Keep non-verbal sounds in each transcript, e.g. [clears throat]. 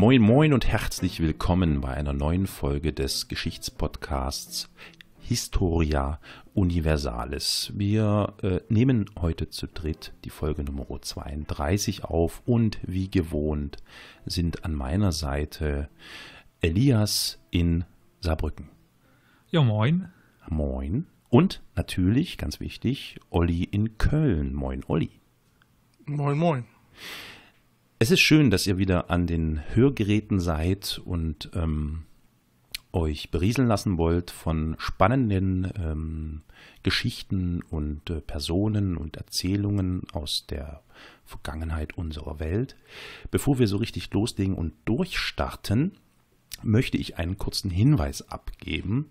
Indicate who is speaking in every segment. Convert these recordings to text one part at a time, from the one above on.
Speaker 1: Moin, moin und herzlich willkommen bei einer neuen Folge des Geschichtspodcasts Historia Universalis. Wir äh, nehmen heute zu dritt die Folge Nummer 32 auf und wie gewohnt sind an meiner Seite Elias in Saarbrücken.
Speaker 2: Ja, moin.
Speaker 1: Moin. Und natürlich, ganz wichtig, Olli in Köln. Moin, Olli.
Speaker 3: Moin, moin.
Speaker 1: Es ist schön, dass ihr wieder an den Hörgeräten seid und ähm, euch berieseln lassen wollt von spannenden ähm, Geschichten und äh, Personen und Erzählungen aus der Vergangenheit unserer Welt. Bevor wir so richtig loslegen und durchstarten, möchte ich einen kurzen Hinweis abgeben.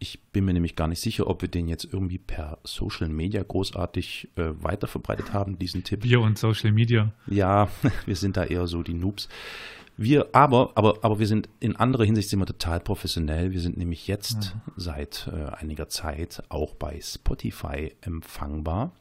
Speaker 1: Ich bin mir nämlich gar nicht sicher, ob wir den jetzt irgendwie per Social Media großartig äh, weiterverbreitet haben, diesen Tipp.
Speaker 2: Wir und Social Media.
Speaker 1: Ja, [laughs] wir sind da eher so die Noobs. Wir, aber, aber, aber wir sind in anderer Hinsicht sind wir total professionell. Wir sind nämlich jetzt mhm. seit äh, einiger Zeit auch bei Spotify empfangbar.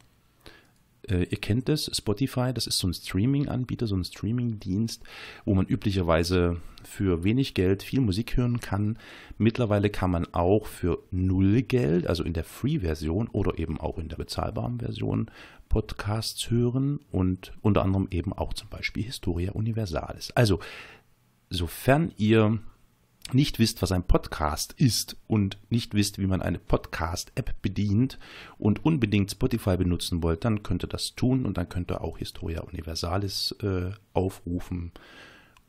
Speaker 1: Äh, ihr kennt das, Spotify, das ist so ein Streaming-Anbieter, so ein Streaming-Dienst, wo man üblicherweise für wenig Geld viel Musik hören kann. Mittlerweile kann man auch für null Geld, also in der Free-Version oder eben auch in der bezahlbaren Version, Podcasts hören und unter anderem eben auch zum Beispiel Historia Universalis. Also, sofern ihr nicht wisst, was ein Podcast ist und nicht wisst, wie man eine Podcast-App bedient und unbedingt Spotify benutzen wollt, dann könnt ihr das tun und dann könnt ihr auch Historia Universalis äh, aufrufen,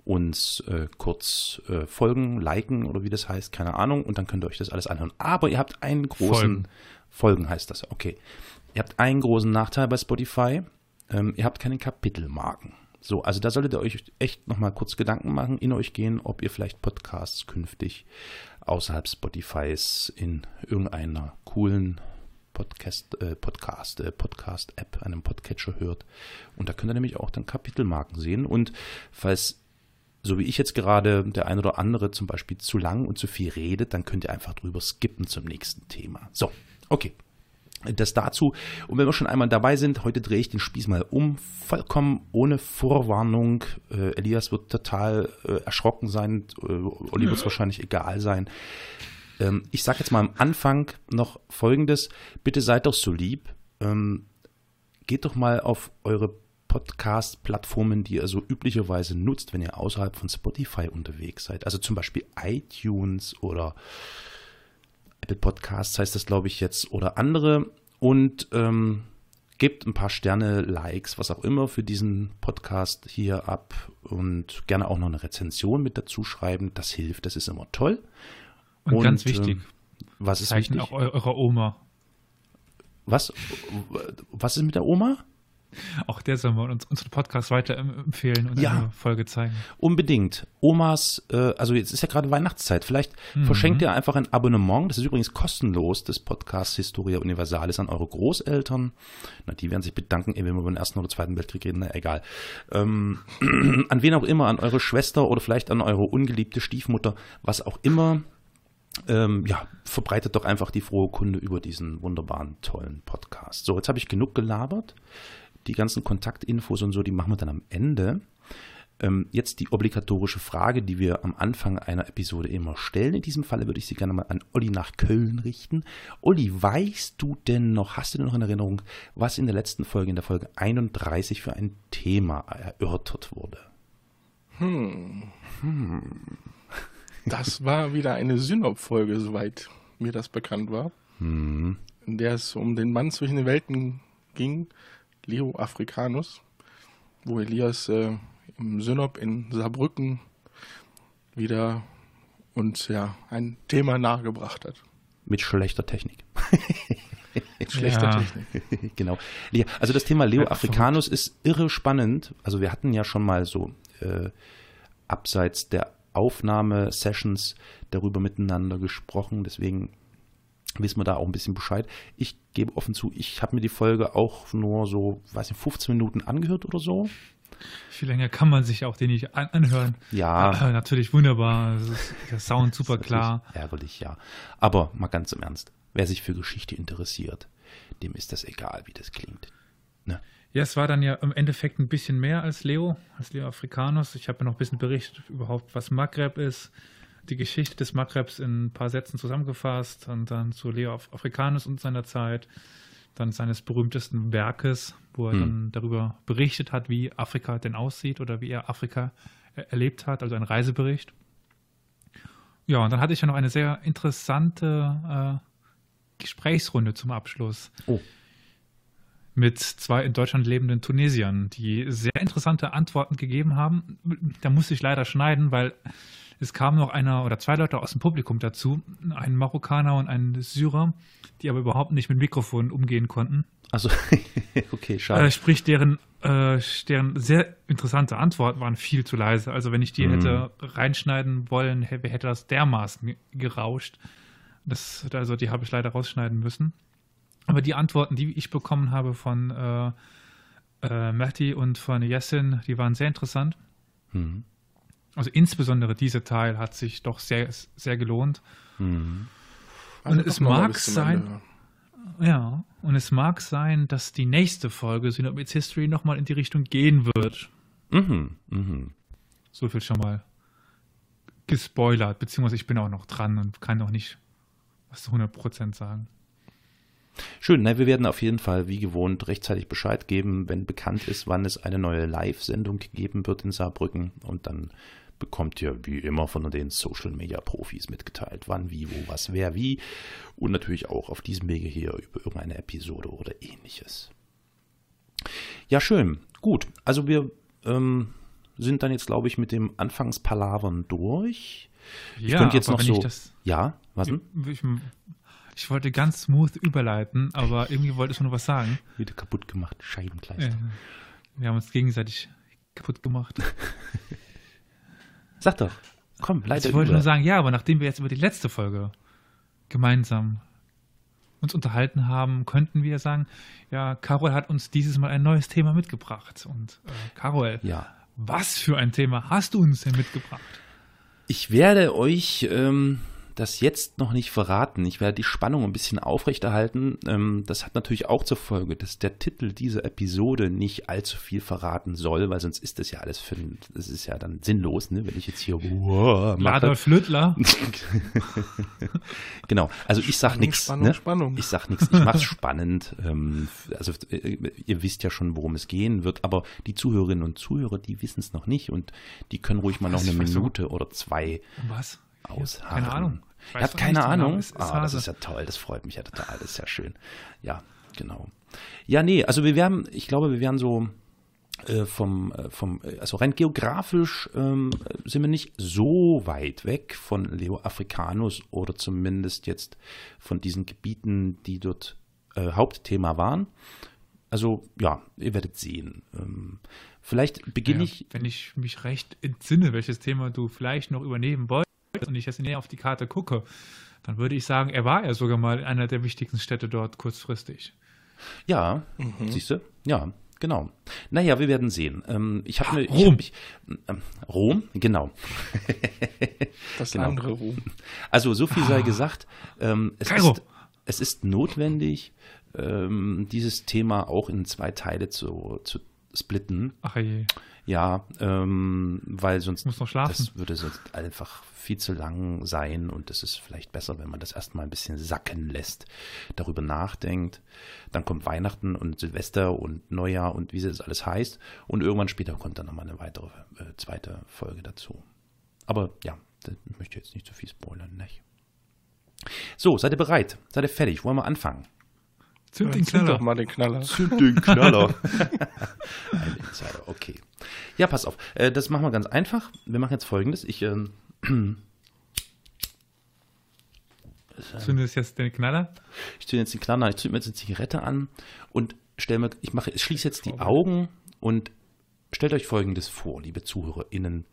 Speaker 1: uns äh, kurz äh, folgen, liken oder wie das heißt, keine Ahnung, und dann könnt ihr euch das alles anhören. Aber ihr habt einen großen Folgen, Folgen heißt das, okay. Ihr habt einen großen Nachteil bei Spotify, ähm, ihr habt keine Kapitelmarken. So, also da solltet ihr euch echt nochmal kurz Gedanken machen, in euch gehen, ob ihr vielleicht Podcasts künftig außerhalb Spotifys in irgendeiner coolen Podcast, äh, Podcast, äh, Podcast-App, einem Podcatcher hört. Und da könnt ihr nämlich auch dann Kapitelmarken sehen. Und falls, so wie ich jetzt gerade, der ein oder andere zum Beispiel zu lang und zu viel redet, dann könnt ihr einfach drüber skippen zum nächsten Thema. So, okay. Das dazu. Und wenn wir schon einmal dabei sind, heute drehe ich den Spieß mal um, vollkommen ohne Vorwarnung. Äh, Elias wird total äh, erschrocken sein, äh, Olli wird es wahrscheinlich egal sein. Ähm, ich sage jetzt mal am Anfang noch Folgendes. Bitte seid doch so lieb. Ähm, geht doch mal auf eure Podcast-Plattformen, die ihr so üblicherweise nutzt, wenn ihr außerhalb von Spotify unterwegs seid. Also zum Beispiel iTunes oder Apple Podcasts heißt das, glaube ich, jetzt, oder andere. Und ähm, gebt ein paar Sterne, Likes, was auch immer für diesen Podcast hier ab und gerne auch noch eine Rezension mit dazu schreiben. Das hilft, das ist immer toll.
Speaker 2: Und, und ganz wichtig.
Speaker 1: Äh, was ist
Speaker 2: Zeichen
Speaker 1: wichtig?
Speaker 2: auch eurer Oma.
Speaker 1: Was? Was ist mit der Oma?
Speaker 2: Auch der soll man uns unseren Podcast weiterempfehlen und
Speaker 1: ja,
Speaker 2: eine Folge zeigen.
Speaker 1: Unbedingt. Omas, äh, also jetzt ist ja gerade Weihnachtszeit. Vielleicht mhm. verschenkt ihr einfach ein Abonnement. Das ist übrigens kostenlos, des Podcasts Historia Universalis an eure Großeltern. Na, die werden sich bedanken, wenn wir über den Ersten oder Zweiten Weltkrieg reden. Na, egal. Ähm, [clears throat] an wen auch immer, an eure Schwester oder vielleicht an eure ungeliebte Stiefmutter, was auch immer. Ähm, ja, verbreitet doch einfach die frohe Kunde über diesen wunderbaren, tollen Podcast. So, jetzt habe ich genug gelabert die ganzen Kontaktinfos und so, die machen wir dann am Ende. Ähm, jetzt die obligatorische Frage, die wir am Anfang einer Episode immer stellen. In diesem Falle würde ich sie gerne mal an Olli nach Köln richten. Olli, weißt du denn noch, hast du denn noch in Erinnerung, was in der letzten Folge, in der Folge 31 für ein Thema erörtert wurde?
Speaker 3: Hm. hm. [laughs] Das war wieder eine Synop-Folge, soweit mir das bekannt war. Hm. In der es um den Mann zwischen den Welten ging, Leo Africanus, wo Elias äh, im Synop in Saarbrücken wieder uns ja ein Thema nahegebracht hat.
Speaker 1: Mit schlechter Technik.
Speaker 3: Mit schlechter ja. Technik. [laughs]
Speaker 1: genau. Also das Thema Leo Africanus ist irre spannend. Also wir hatten ja schon mal so äh, abseits der Aufnahmesessions darüber miteinander gesprochen. Deswegen wissen wir da auch ein bisschen Bescheid. Ich gebe offen zu, ich habe mir die Folge auch nur so, weiß nicht, 15 Minuten angehört oder so.
Speaker 2: Viel länger kann man sich auch den nicht an anhören.
Speaker 1: Ja.
Speaker 2: Aber natürlich wunderbar. der [laughs] Sound super klar.
Speaker 1: Ärgerlich, ja. Aber mal ganz im Ernst. Wer sich für Geschichte interessiert, dem ist das egal, wie das klingt. Ne?
Speaker 2: Ja, es war dann ja im Endeffekt ein bisschen mehr als Leo, als Leo Africanus. Ich habe ja noch ein bisschen berichtet überhaupt, was Maghreb ist, die Geschichte des Maghrebs in ein paar Sätzen zusammengefasst und dann zu Leo Africanus und seiner Zeit, dann seines berühmtesten Werkes, wo er hm. dann darüber berichtet hat, wie Afrika denn aussieht oder wie er Afrika erlebt hat, also ein Reisebericht. Ja, und dann hatte ich ja noch eine sehr interessante äh, Gesprächsrunde zum Abschluss. Oh. Mit zwei in Deutschland lebenden Tunesiern, die sehr interessante Antworten gegeben haben. Da musste ich leider schneiden, weil es kam noch einer oder zwei Leute aus dem Publikum dazu, ein Marokkaner und ein Syrer, die aber überhaupt nicht mit Mikrofonen umgehen konnten.
Speaker 1: Also, [laughs] okay, schade.
Speaker 2: Äh, sprich, deren, äh, deren sehr interessante Antworten waren viel zu leise. Also, wenn ich die mm. hätte reinschneiden wollen, hätte, hätte das dermaßen gerauscht. Das, also, die habe ich leider rausschneiden müssen. Aber die Antworten, die ich bekommen habe von äh, äh, Mehdi und von Yassin, die waren sehr interessant. Mhm. Also insbesondere dieser Teil hat sich doch sehr, sehr gelohnt. Mhm. Also und es mag sein, ja, und es mag sein, dass die nächste Folge Synobids History nochmal in die Richtung gehen wird. Mhm, mhm. So viel schon mal gespoilert, beziehungsweise ich bin auch noch dran und kann noch nicht was zu 100% sagen.
Speaker 1: Schön, na, wir werden auf jeden Fall wie gewohnt rechtzeitig Bescheid geben, wenn bekannt ist, wann es eine neue Live-Sendung geben wird in Saarbrücken und dann bekommt ihr wie immer von den Social Media Profis mitgeteilt, wann, wie, wo, was, wer, wie. Und natürlich auch auf diesem Wege hier über irgendeine Episode oder ähnliches. Ja, schön. Gut. Also wir ähm, sind dann jetzt, glaube ich, mit dem Anfangspalavern durch.
Speaker 2: Ich ja, könnte jetzt noch so.
Speaker 1: Das, ja, was denn?
Speaker 2: Ich, ich, wollte ganz smooth überleiten, aber irgendwie wollte ich noch was sagen.
Speaker 1: Wieder kaputt gemacht, Scheibenkleister.
Speaker 2: Äh, wir haben uns gegenseitig kaputt gemacht. [laughs]
Speaker 1: Sag doch. Komm, leite
Speaker 2: Ich wollte nur sagen, ja, aber nachdem wir jetzt über die letzte Folge gemeinsam uns unterhalten haben, könnten wir sagen, ja, Carol hat uns dieses Mal ein neues Thema mitgebracht. Und äh, Carol,
Speaker 1: ja.
Speaker 2: was für ein Thema hast du uns denn mitgebracht?
Speaker 1: Ich werde euch ähm, das jetzt noch nicht verraten. Ich werde die Spannung ein bisschen aufrechterhalten. Ähm, das hat natürlich auch zur Folge, dass der Titel dieser Episode nicht allzu viel verraten soll, weil sonst ist das ja alles für, das ist ja dann sinnlos, ne, wenn ich jetzt hier
Speaker 2: wow, Adolf Lüttler. [laughs]
Speaker 1: genau. Also ich sag nichts.
Speaker 3: Spannung, ne? Spannung.
Speaker 1: Ich sag nichts. Ich mach's spannend. Ähm, also äh, ihr wisst ja schon, worum es gehen wird, aber die Zuhörerinnen und Zuhörer, die wissen es noch nicht und die können ruhig mal noch eine Minute so. oder zwei
Speaker 2: was?
Speaker 1: ausharren.
Speaker 2: Keine Ahnung.
Speaker 1: Ihr habt keine Ahnung? Ist, ist ah, das ist ja toll, das freut mich ja total, das ist ja schön. Ja, genau. Ja, nee, also wir werden, ich glaube, wir werden so äh, vom, äh, vom, äh, also rein geografisch ähm, sind wir nicht so weit weg von Leo Africanus oder zumindest jetzt von diesen Gebieten, die dort äh, Hauptthema waren. Also ja, ihr werdet sehen. Ähm, vielleicht beginne ja, ich.
Speaker 2: Wenn ich mich recht entsinne, welches Thema du vielleicht noch übernehmen wolltest und ich jetzt näher auf die Karte gucke, dann würde ich sagen, er war ja sogar mal in einer der wichtigsten Städte dort kurzfristig.
Speaker 1: Ja, mhm. siehst du? Ja, genau. Naja, wir werden sehen. Ähm, ich habe
Speaker 2: ah, Rom.
Speaker 1: Ich, ähm, Rom, genau. [laughs]
Speaker 3: Das genau. andere Rom.
Speaker 1: Also so viel sei ah. gesagt. Ähm, es, ist, es ist notwendig, ähm, dieses Thema auch in zwei Teile zu, zu splitten.
Speaker 2: Ach je.
Speaker 1: Ja, ähm, weil sonst
Speaker 2: Muss noch schlafen.
Speaker 1: das würde sonst einfach viel zu lang sein und es ist vielleicht besser, wenn man das erstmal ein bisschen sacken lässt, darüber nachdenkt. Dann kommt Weihnachten und Silvester und Neujahr und wie es alles heißt und irgendwann später kommt dann nochmal eine weitere äh, zweite Folge dazu. Aber ja, ich möchte jetzt nicht zu viel spoilern, nicht? So, seid ihr bereit? Seid ihr fertig? Wollen wir anfangen?
Speaker 3: Zünd den Knaller. doch mal den Knaller.
Speaker 1: Zünd den Knaller. [laughs] Ein Insider, okay. Ja, pass auf. Äh, das machen wir ganz einfach. Wir machen jetzt folgendes. Ich ähm,
Speaker 2: Zündest jetzt den Knaller?
Speaker 1: Ich zünde jetzt den Knaller, ich zünde mir jetzt eine Zigarette an und stelle mir, ich mache, ich schließe jetzt die Augen und stellt euch folgendes vor, liebe ZuhörerInnen,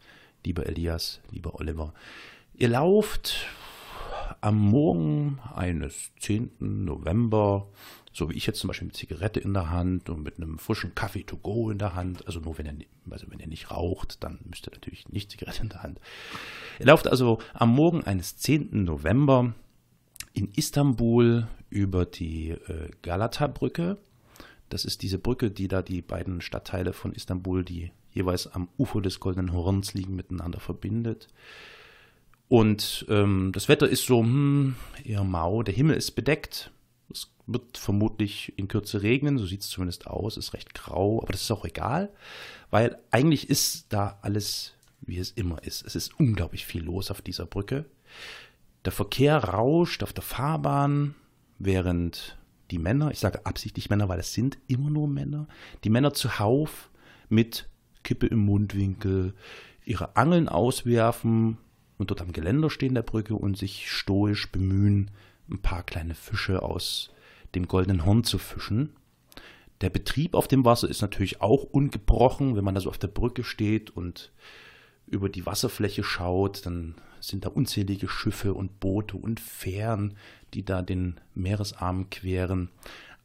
Speaker 1: lieber Elias, lieber Oliver. Ihr lauft am Morgen eines 10. November so wie ich jetzt zum Beispiel mit Zigarette in der Hand und mit einem frischen Kaffee to go in der Hand. Also nur wenn er, also wenn er nicht raucht, dann müsst ihr natürlich nicht Zigarette in der Hand. Er läuft also am Morgen eines 10. November in Istanbul über die äh, Galata-Brücke. Das ist diese Brücke, die da die beiden Stadtteile von Istanbul, die jeweils am Ufer des Goldenen Horns liegen, miteinander verbindet. Und ähm, das Wetter ist so hm, eher mau. Der Himmel ist bedeckt. Wird vermutlich in Kürze regnen, so sieht es zumindest aus. Ist recht grau, aber das ist auch egal, weil eigentlich ist da alles, wie es immer ist. Es ist unglaublich viel los auf dieser Brücke. Der Verkehr rauscht auf der Fahrbahn, während die Männer, ich sage absichtlich Männer, weil es sind immer nur Männer, die Männer zuhauf mit Kippe im Mundwinkel ihre Angeln auswerfen und dort am Geländer stehen der Brücke und sich stoisch bemühen, ein paar kleine Fische aus dem goldenen Horn zu fischen. Der Betrieb auf dem Wasser ist natürlich auch ungebrochen, wenn man da so auf der Brücke steht und über die Wasserfläche schaut, dann sind da unzählige Schiffe und Boote und Fähren, die da den Meeresarm queren.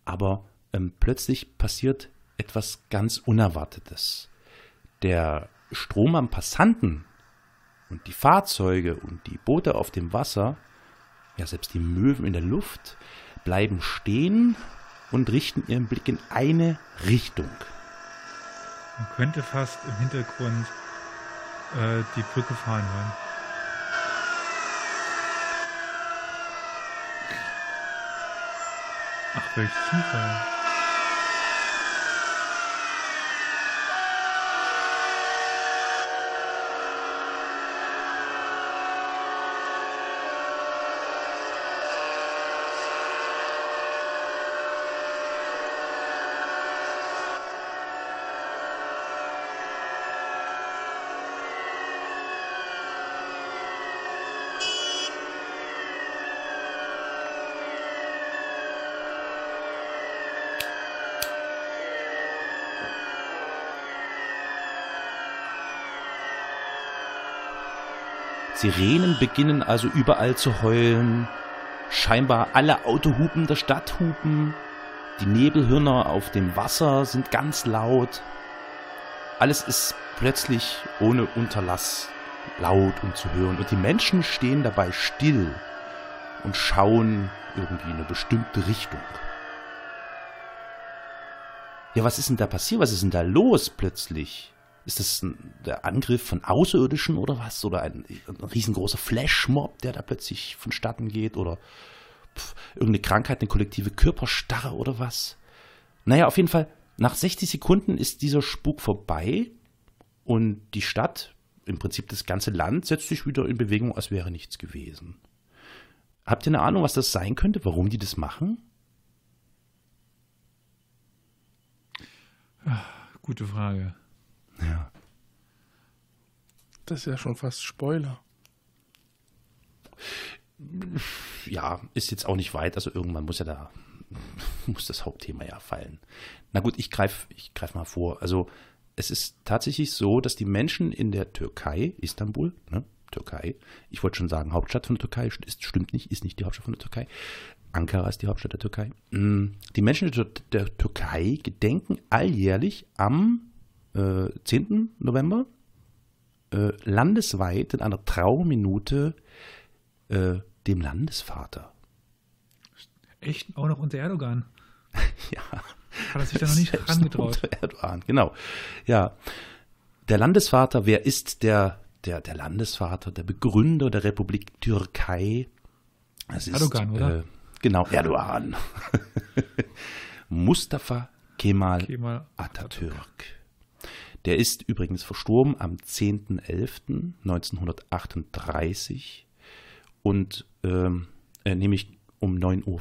Speaker 1: Aber ähm, plötzlich passiert etwas ganz Unerwartetes. Der Strom am Passanten und die Fahrzeuge und die Boote auf dem Wasser, ja selbst die Möwen in der Luft, bleiben stehen und richten ihren Blick in eine Richtung.
Speaker 2: Man könnte fast im Hintergrund äh, die Brücke fahren hören. Ach, welch Zufall.
Speaker 1: Sirenen beginnen also überall zu heulen. Scheinbar alle Autohupen der Stadt hupen. Die Nebelhirner auf dem Wasser sind ganz laut. Alles ist plötzlich ohne Unterlass laut und zu hören. Und die Menschen stehen dabei still und schauen irgendwie in eine bestimmte Richtung. Ja, was ist denn da passiert? Was ist denn da los plötzlich? Ist das ein, der Angriff von Außerirdischen oder was? Oder ein, ein riesengroßer Flashmob, der da plötzlich vonstatten geht? Oder pf, irgendeine Krankheit, eine kollektive Körperstarre oder was? Naja, auf jeden Fall, nach 60 Sekunden ist dieser Spuk vorbei und die Stadt, im Prinzip das ganze Land, setzt sich wieder in Bewegung, als wäre nichts gewesen. Habt ihr eine Ahnung, was das sein könnte, warum die das machen?
Speaker 2: Ach, gute Frage.
Speaker 1: Ja.
Speaker 3: Das ist ja schon fast Spoiler.
Speaker 1: Ja, ist jetzt auch nicht weit, also irgendwann muss ja da, [laughs] muss das Hauptthema ja fallen. Na gut, ich greife ich greif mal vor. Also es ist tatsächlich so, dass die Menschen in der Türkei, Istanbul, ne, Türkei, ich wollte schon sagen, Hauptstadt von der Türkei, ist, stimmt nicht, ist nicht die Hauptstadt von der Türkei. Ankara ist die Hauptstadt der Türkei. Mm, die Menschen der, der Türkei gedenken alljährlich am äh, 10. November äh, landesweit in einer Trauminute äh, dem Landesvater.
Speaker 2: Echt? Auch noch unter Erdogan? [laughs]
Speaker 1: ja.
Speaker 2: Hat er sich da noch nicht herangetraut?
Speaker 1: Erdogan, genau. Ja. Der Landesvater, wer ist der, der, der Landesvater, der Begründer der Republik Türkei?
Speaker 2: Das ist, Erdogan, oder? Äh,
Speaker 1: genau, Erdogan. [laughs] Mustafa Kemal, Kemal Atatürk. Der ist übrigens verstorben am 10.11.1938 und ähm, äh, nämlich um 9.05 Uhr.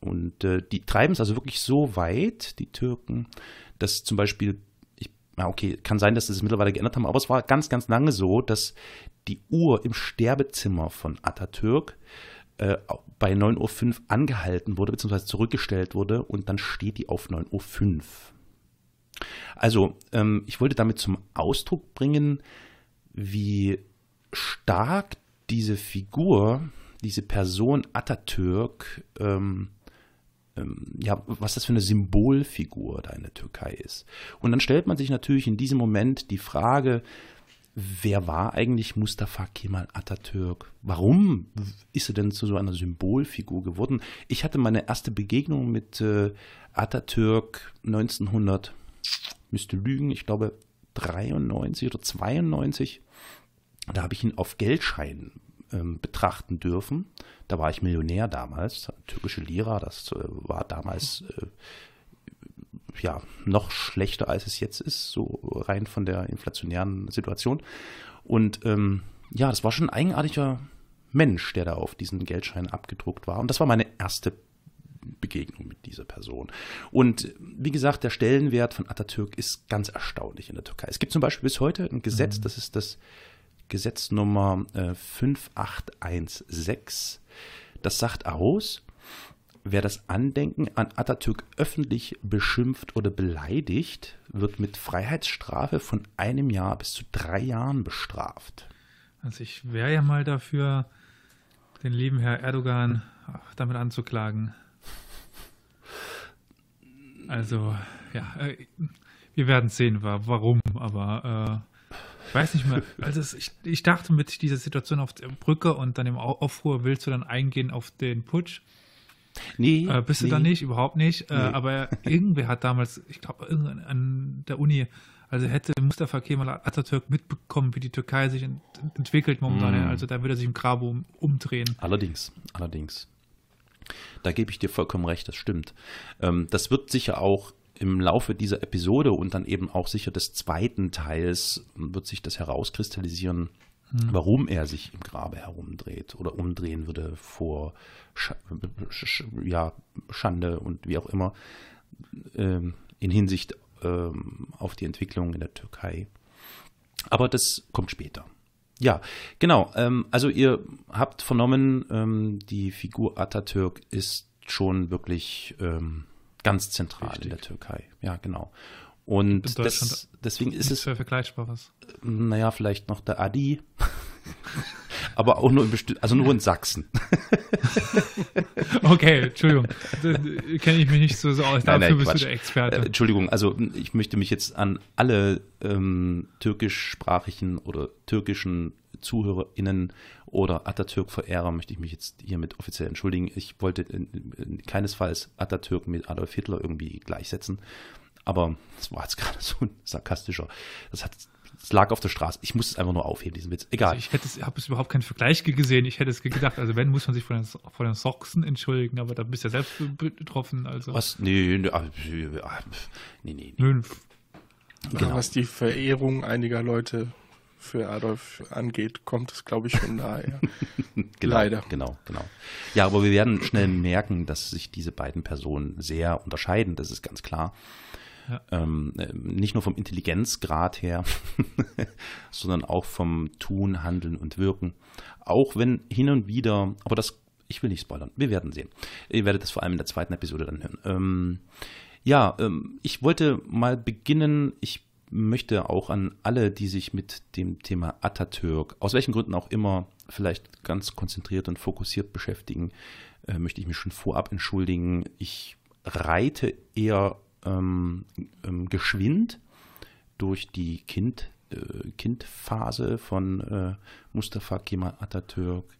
Speaker 1: Und äh, die treiben es also wirklich so weit, die Türken, dass zum Beispiel, ich, na okay, kann sein, dass sie es mittlerweile geändert haben, aber es war ganz, ganz lange so, dass die Uhr im Sterbezimmer von Atatürk äh, bei 9.05 Uhr angehalten wurde, beziehungsweise zurückgestellt wurde und dann steht die auf 9.05 Uhr. Also, ähm, ich wollte damit zum Ausdruck bringen, wie stark diese Figur, diese Person Atatürk, ähm, ähm, ja, was das für eine Symbolfigur da in der Türkei ist. Und dann stellt man sich natürlich in diesem Moment die Frage, wer war eigentlich Mustafa Kemal Atatürk? Warum ist er denn zu so einer Symbolfigur geworden? Ich hatte meine erste Begegnung mit äh, Atatürk 1900, müsste lügen, ich glaube 93 oder 92. Da habe ich ihn auf Geldschein ähm, betrachten dürfen. Da war ich Millionär damals, türkische Lira, das äh, war damals äh, ja noch schlechter als es jetzt ist, so rein von der inflationären Situation. Und ähm, ja, das war schon ein eigenartiger Mensch, der da auf diesen Geldschein abgedruckt war. Und das war meine erste Begegnung mit dieser Person. Und wie gesagt, der Stellenwert von Atatürk ist ganz erstaunlich in der Türkei. Es gibt zum Beispiel bis heute ein Gesetz, mhm. das ist das Gesetz Nummer äh, 5816. Das sagt aus, Wer das Andenken an Atatürk öffentlich beschimpft oder beleidigt, wird mit Freiheitsstrafe von einem Jahr bis zu drei Jahren bestraft.
Speaker 2: Also ich wäre ja mal dafür, den lieben Herr Erdogan damit anzuklagen. Also, ja, äh, wir werden sehen, warum, aber äh, ich weiß nicht mehr. Also ich, ich dachte mit dieser Situation auf der Brücke und dann im Aufruhr willst du dann eingehen auf den Putsch. Nee. Äh, bist nee. du da nicht, überhaupt nicht. Äh, nee. aber irgendwer hat damals, ich glaube, an der Uni, also hätte Mustafa Kemal Atatürk mitbekommen, wie die Türkei sich ent entwickelt momentan. Mm. Also da würde er sich im Grabe um, umdrehen.
Speaker 1: Allerdings, allerdings. Da gebe ich dir vollkommen recht, das stimmt. Ähm, das wird sicher auch im Laufe dieser Episode und dann eben auch sicher des zweiten Teils wird sich das herauskristallisieren, hm. warum er sich im Grabe herumdreht oder umdrehen würde vor Sch Sch ja, Schande und wie auch immer ähm, in Hinsicht ähm, auf die Entwicklung in der Türkei. Aber das kommt später. Ja, genau. Ähm, also ihr habt vernommen, ähm, die Figur Atatürk ist schon wirklich ähm, ganz zentral Richtig. in der Türkei. Ja, genau. Und das, deswegen ist es.
Speaker 2: Für Vergleichbares.
Speaker 1: Naja, vielleicht noch der Adi. [laughs] Aber auch nur in also nur in Sachsen. [laughs]
Speaker 2: okay, Entschuldigung. Kenne ich mich nicht so, so aus. Dafür nein, nein, bist
Speaker 1: Quatsch. du der Experte. Äh, Entschuldigung, also ich möchte mich jetzt an alle ähm, türkischsprachigen oder türkischen ZuhörerInnen oder Atatürk-Verehrer möchte ich mich jetzt hiermit offiziell entschuldigen. Ich wollte keinesfalls Atatürk mit Adolf Hitler irgendwie gleichsetzen. Aber das war jetzt [laughs] gerade so ein sarkastischer. Das hat es lag auf der Straße. Ich muss es einfach nur aufheben, diesen Witz. Egal.
Speaker 2: Also ich habe es überhaupt keinen Vergleich gesehen. Ich hätte es gedacht, also wenn, muss man sich vor den, vor den Sachsen entschuldigen, aber da bist du ja selbst betroffen. Also.
Speaker 1: Was? Nee, nee, ah, nee, nee. nee.
Speaker 3: Genau. Was die Verehrung einiger Leute für Adolf angeht, kommt es, glaube ich, schon daher. [laughs]
Speaker 1: genau, Leider. Genau, genau. Ja, aber wir werden schnell merken, dass sich diese beiden Personen sehr unterscheiden, das ist ganz klar. Ähm, nicht nur vom Intelligenzgrad her, [laughs] sondern auch vom Tun, Handeln und Wirken. Auch wenn hin und wieder, aber das, ich will nicht spoilern, wir werden sehen. Ihr werdet das vor allem in der zweiten Episode dann hören. Ähm, ja, ähm, ich wollte mal beginnen, ich möchte auch an alle, die sich mit dem Thema Atatürk, aus welchen Gründen auch immer, vielleicht ganz konzentriert und fokussiert beschäftigen, äh, möchte ich mich schon vorab entschuldigen. Ich reite eher ähm, ähm, geschwind durch die Kind, äh, Kindphase von äh, Mustafa Kemal Atatürk,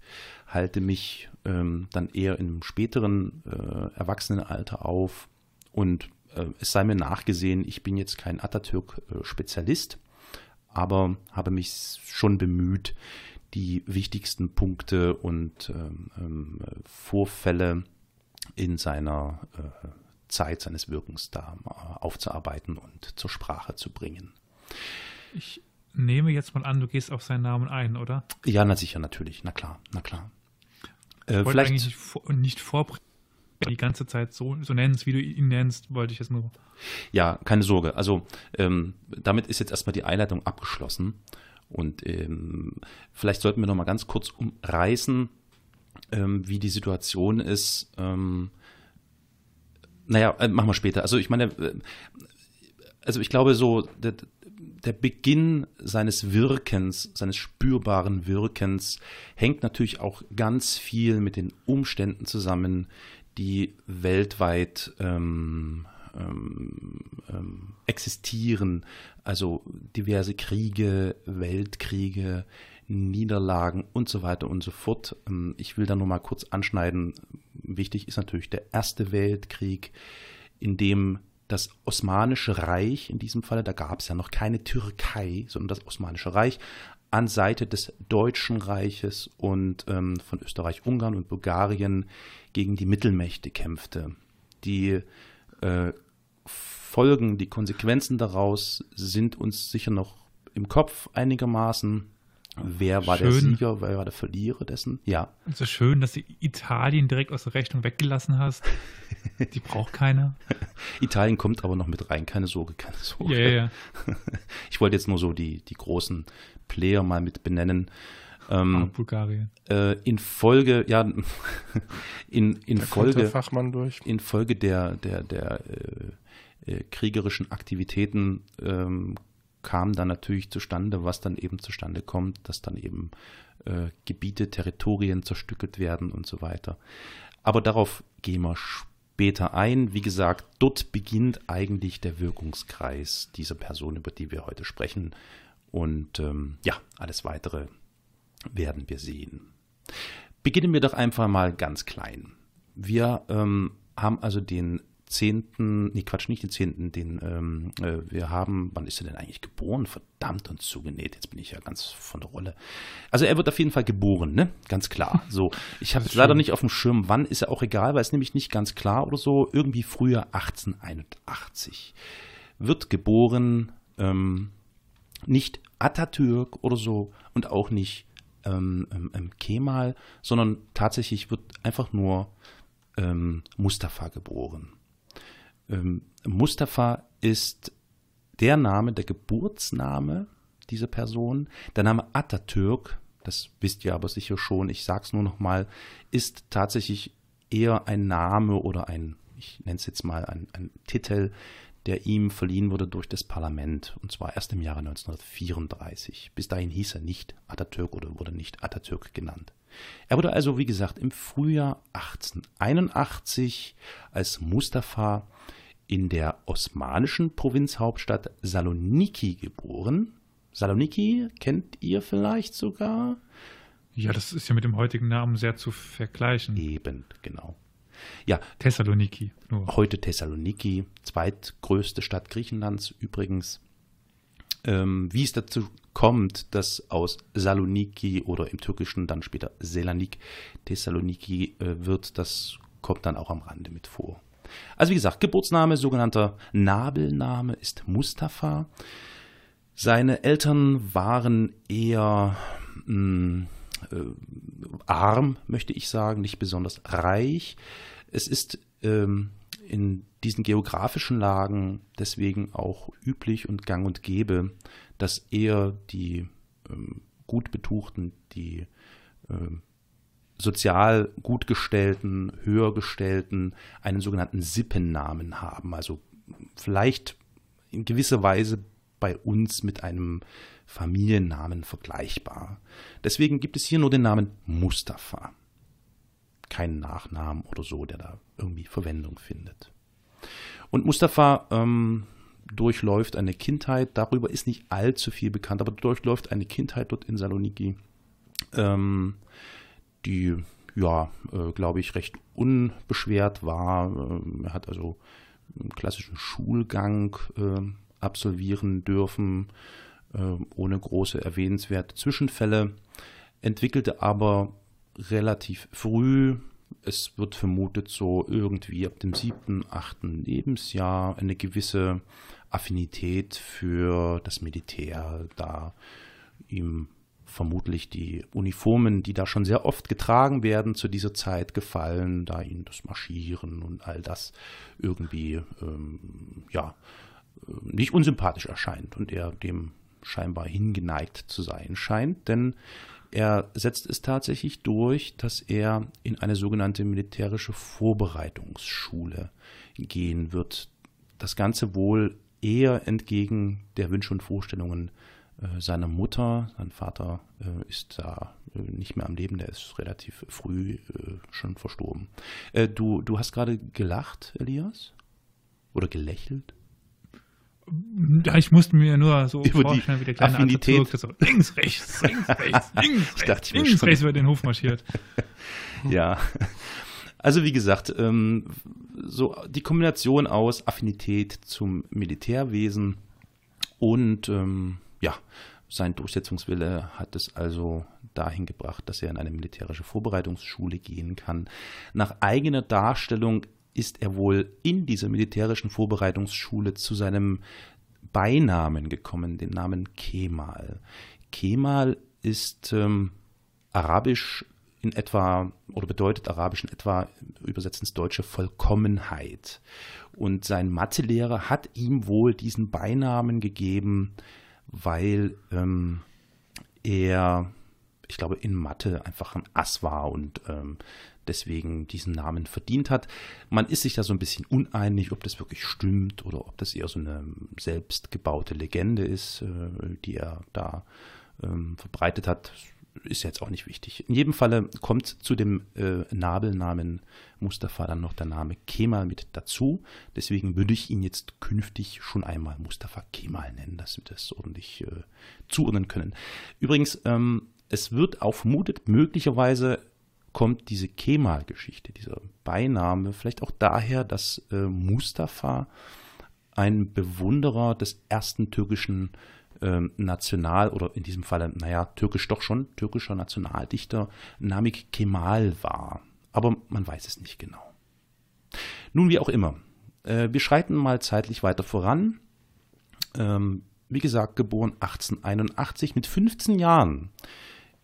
Speaker 1: halte mich ähm, dann eher im späteren äh, Erwachsenenalter auf. Und äh, es sei mir nachgesehen, ich bin jetzt kein Atatürk-Spezialist, aber habe mich schon bemüht, die wichtigsten Punkte und ähm, ähm Vorfälle in seiner äh, Zeit seines Wirkens da äh, aufzuarbeiten und zur Sprache zu bringen.
Speaker 2: Ich nehme jetzt mal an, du gehst auf seinen Namen ein, oder?
Speaker 1: Ja, na sicher, natürlich, na klar, na klar.
Speaker 2: Äh, vielleicht eigentlich nicht vorbringen die ganze Zeit so, so nennst, wie du ihn nennst, wollte ich es nur.
Speaker 1: Ja, keine Sorge. Also ähm, damit ist jetzt erstmal die Einleitung abgeschlossen. Und ähm, vielleicht sollten wir noch mal ganz kurz umreißen, ähm, wie die Situation ist. Ähm, naja, äh, machen wir später. Also ich meine, äh, also ich glaube so, der, der Beginn seines Wirkens, seines spürbaren Wirkens hängt natürlich auch ganz viel mit den Umständen zusammen, die weltweit ähm, ähm, ähm, existieren, also diverse Kriege, Weltkriege, Niederlagen und so weiter und so fort. Ähm, ich will da nur mal kurz anschneiden. Wichtig ist natürlich der Erste Weltkrieg, in dem das Osmanische Reich, in diesem Falle, da gab es ja noch keine Türkei, sondern das Osmanische Reich, an Seite des Deutschen Reiches und ähm, von Österreich, Ungarn und Bulgarien gegen die Mittelmächte kämpfte. Die äh, Folgen, die Konsequenzen daraus sind uns sicher noch im Kopf einigermaßen. Wer war schön. der Sieger, wer war der Verlierer dessen?
Speaker 2: Ja. Und so schön, dass du Italien direkt aus der Rechnung weggelassen hast. [laughs] Die braucht keiner.
Speaker 1: Italien kommt aber noch mit rein, keine Sorge, keine Sorge.
Speaker 2: Ja, ja, ja. [laughs]
Speaker 1: Ich wollte jetzt nur so die, die großen Player mal mit benennen. Ähm,
Speaker 2: ah, Bulgarien.
Speaker 1: Äh, in Folge, ja, [laughs] in, in
Speaker 3: da
Speaker 1: Folge,
Speaker 3: Fachmann durch.
Speaker 1: in Folge der, der, der äh, äh, kriegerischen Aktivitäten ähm, kam dann natürlich zustande, was dann eben zustande kommt, dass dann eben äh, Gebiete, Territorien zerstückelt werden und so weiter. Aber darauf gehen wir später ein. Wie gesagt, dort beginnt eigentlich der Wirkungskreis dieser Person, über die wir heute sprechen. Und ähm, ja, alles weitere werden wir sehen. Beginnen wir doch einfach mal ganz klein. Wir ähm, haben also den 10., nee Quatsch, nicht den 10., den, ähm, äh, wir haben, wann ist er denn eigentlich geboren? Verdammt und zugenäht, jetzt bin ich ja ganz von der Rolle. Also er wird auf jeden Fall geboren, ne? Ganz klar. [laughs] So, ich habe leider nicht auf dem Schirm, wann ist er auch egal, weil es nämlich nicht ganz klar oder so, irgendwie früher 1881. Wird geboren, ähm, nicht Atatürk oder so und auch nicht ähm, ähm, ähm, Kemal, sondern tatsächlich wird einfach nur ähm, Mustafa geboren. Ähm, Mustafa ist der Name, der Geburtsname dieser Person. Der Name Atatürk, das wisst ihr aber sicher schon, ich sage es nur noch mal, ist tatsächlich eher ein Name oder ein, ich nenne es jetzt mal ein, ein Titel, der ihm verliehen wurde durch das Parlament, und zwar erst im Jahre 1934. Bis dahin hieß er nicht Atatürk oder wurde nicht Atatürk genannt. Er wurde also, wie gesagt, im Frühjahr 1881 als Mustafa in der osmanischen Provinzhauptstadt Saloniki geboren. Saloniki kennt ihr vielleicht sogar?
Speaker 2: Ja, das ist ja mit dem heutigen Namen sehr zu vergleichen.
Speaker 1: Eben, genau. Ja.
Speaker 2: Thessaloniki.
Speaker 1: Nur. Heute Thessaloniki, zweitgrößte Stadt Griechenlands übrigens. Ähm, wie es dazu kommt, dass aus Saloniki oder im Türkischen dann später Selanik Thessaloniki äh, wird, das kommt dann auch am Rande mit vor. Also wie gesagt, Geburtsname, sogenannter Nabelname ist Mustafa. Seine Eltern waren eher mh, hm, äh, arm, möchte ich sagen, nicht besonders reich. Es ist ähm, in diesen geografischen Lagen deswegen auch üblich und gang und gäbe, dass eher die ähm, gut betuchten, die ähm, sozial gut gestellten, höher gestellten einen sogenannten Sippennamen haben. Also vielleicht in gewisser Weise bei uns mit einem Familiennamen vergleichbar. Deswegen gibt es hier nur den Namen Mustafa. Keinen Nachnamen oder so, der da irgendwie Verwendung findet. Und Mustafa ähm, durchläuft eine Kindheit, darüber ist nicht allzu viel bekannt, aber durchläuft eine Kindheit dort in Saloniki, ähm, die, ja, äh, glaube ich, recht unbeschwert war. Ähm, er hat also einen klassischen Schulgang äh, absolvieren dürfen, ähm, ohne große erwähnenswerte Zwischenfälle, entwickelte aber relativ früh, es wird vermutet so irgendwie ab dem siebten, achten Lebensjahr eine gewisse Affinität für das Militär, da ihm vermutlich die Uniformen, die da schon sehr oft getragen werden, zu dieser Zeit gefallen, da ihm das Marschieren und all das irgendwie ähm, ja äh, nicht unsympathisch erscheint und er dem scheinbar hingeneigt zu sein scheint, denn er setzt es tatsächlich durch, dass er in eine sogenannte militärische Vorbereitungsschule gehen wird. Das Ganze wohl eher entgegen der Wünsche und Vorstellungen seiner Mutter. Sein Vater äh, ist da äh, nicht mehr am Leben, der ist relativ früh äh, schon verstorben. Äh, du, du hast gerade gelacht, Elias? Oder gelächelt?
Speaker 2: Ja, ich musste mir nur so
Speaker 1: Über die
Speaker 2: vorstellen, wie der kleine
Speaker 1: Affinität.
Speaker 2: Das so links, rechts, links, rechts, [laughs] links,
Speaker 1: Ich dachte,
Speaker 2: rechts,
Speaker 1: ich
Speaker 2: links,
Speaker 1: schon.
Speaker 2: rechts über den Hof marschiert. [laughs]
Speaker 1: Ja. Also wie gesagt, ähm, so die Kombination aus Affinität zum Militärwesen und ähm, ja, sein Durchsetzungswille hat es also dahin gebracht, dass er in eine militärische Vorbereitungsschule gehen kann. Nach eigener Darstellung ist er wohl in dieser militärischen Vorbereitungsschule zu seinem Beinamen gekommen, den Namen Kemal. Kemal ist ähm, arabisch in etwa oder bedeutet arabisch in etwa übersetzt ins Deutsche Vollkommenheit. Und sein Mathelehrer hat ihm wohl diesen Beinamen gegeben, weil ähm, er, ich glaube, in Mathe einfach ein Ass war und ähm, deswegen diesen Namen verdient hat. Man ist sich da so ein bisschen uneinig, ob das wirklich stimmt oder ob das eher so eine selbstgebaute Legende ist, äh, die er da ähm, verbreitet hat. Ist jetzt auch nicht wichtig. In jedem Falle kommt zu dem äh, Nabelnamen Mustafa dann noch der Name Kemal mit dazu. Deswegen würde ich ihn jetzt künftig schon einmal Mustafa Kemal nennen, dass wir das ordentlich äh, zuordnen können. Übrigens, ähm, es wird auch vermutet, möglicherweise kommt diese Kemal-Geschichte, dieser Beiname, vielleicht auch daher, dass äh, Mustafa ein Bewunderer des ersten türkischen ähm, National- oder in diesem Falle, naja, türkisch doch schon, türkischer Nationaldichter Namik Kemal war. Aber man weiß es nicht genau. Nun, wie auch immer. Äh, wir schreiten mal zeitlich weiter voran. Ähm, wie gesagt, geboren 1881 mit 15 Jahren.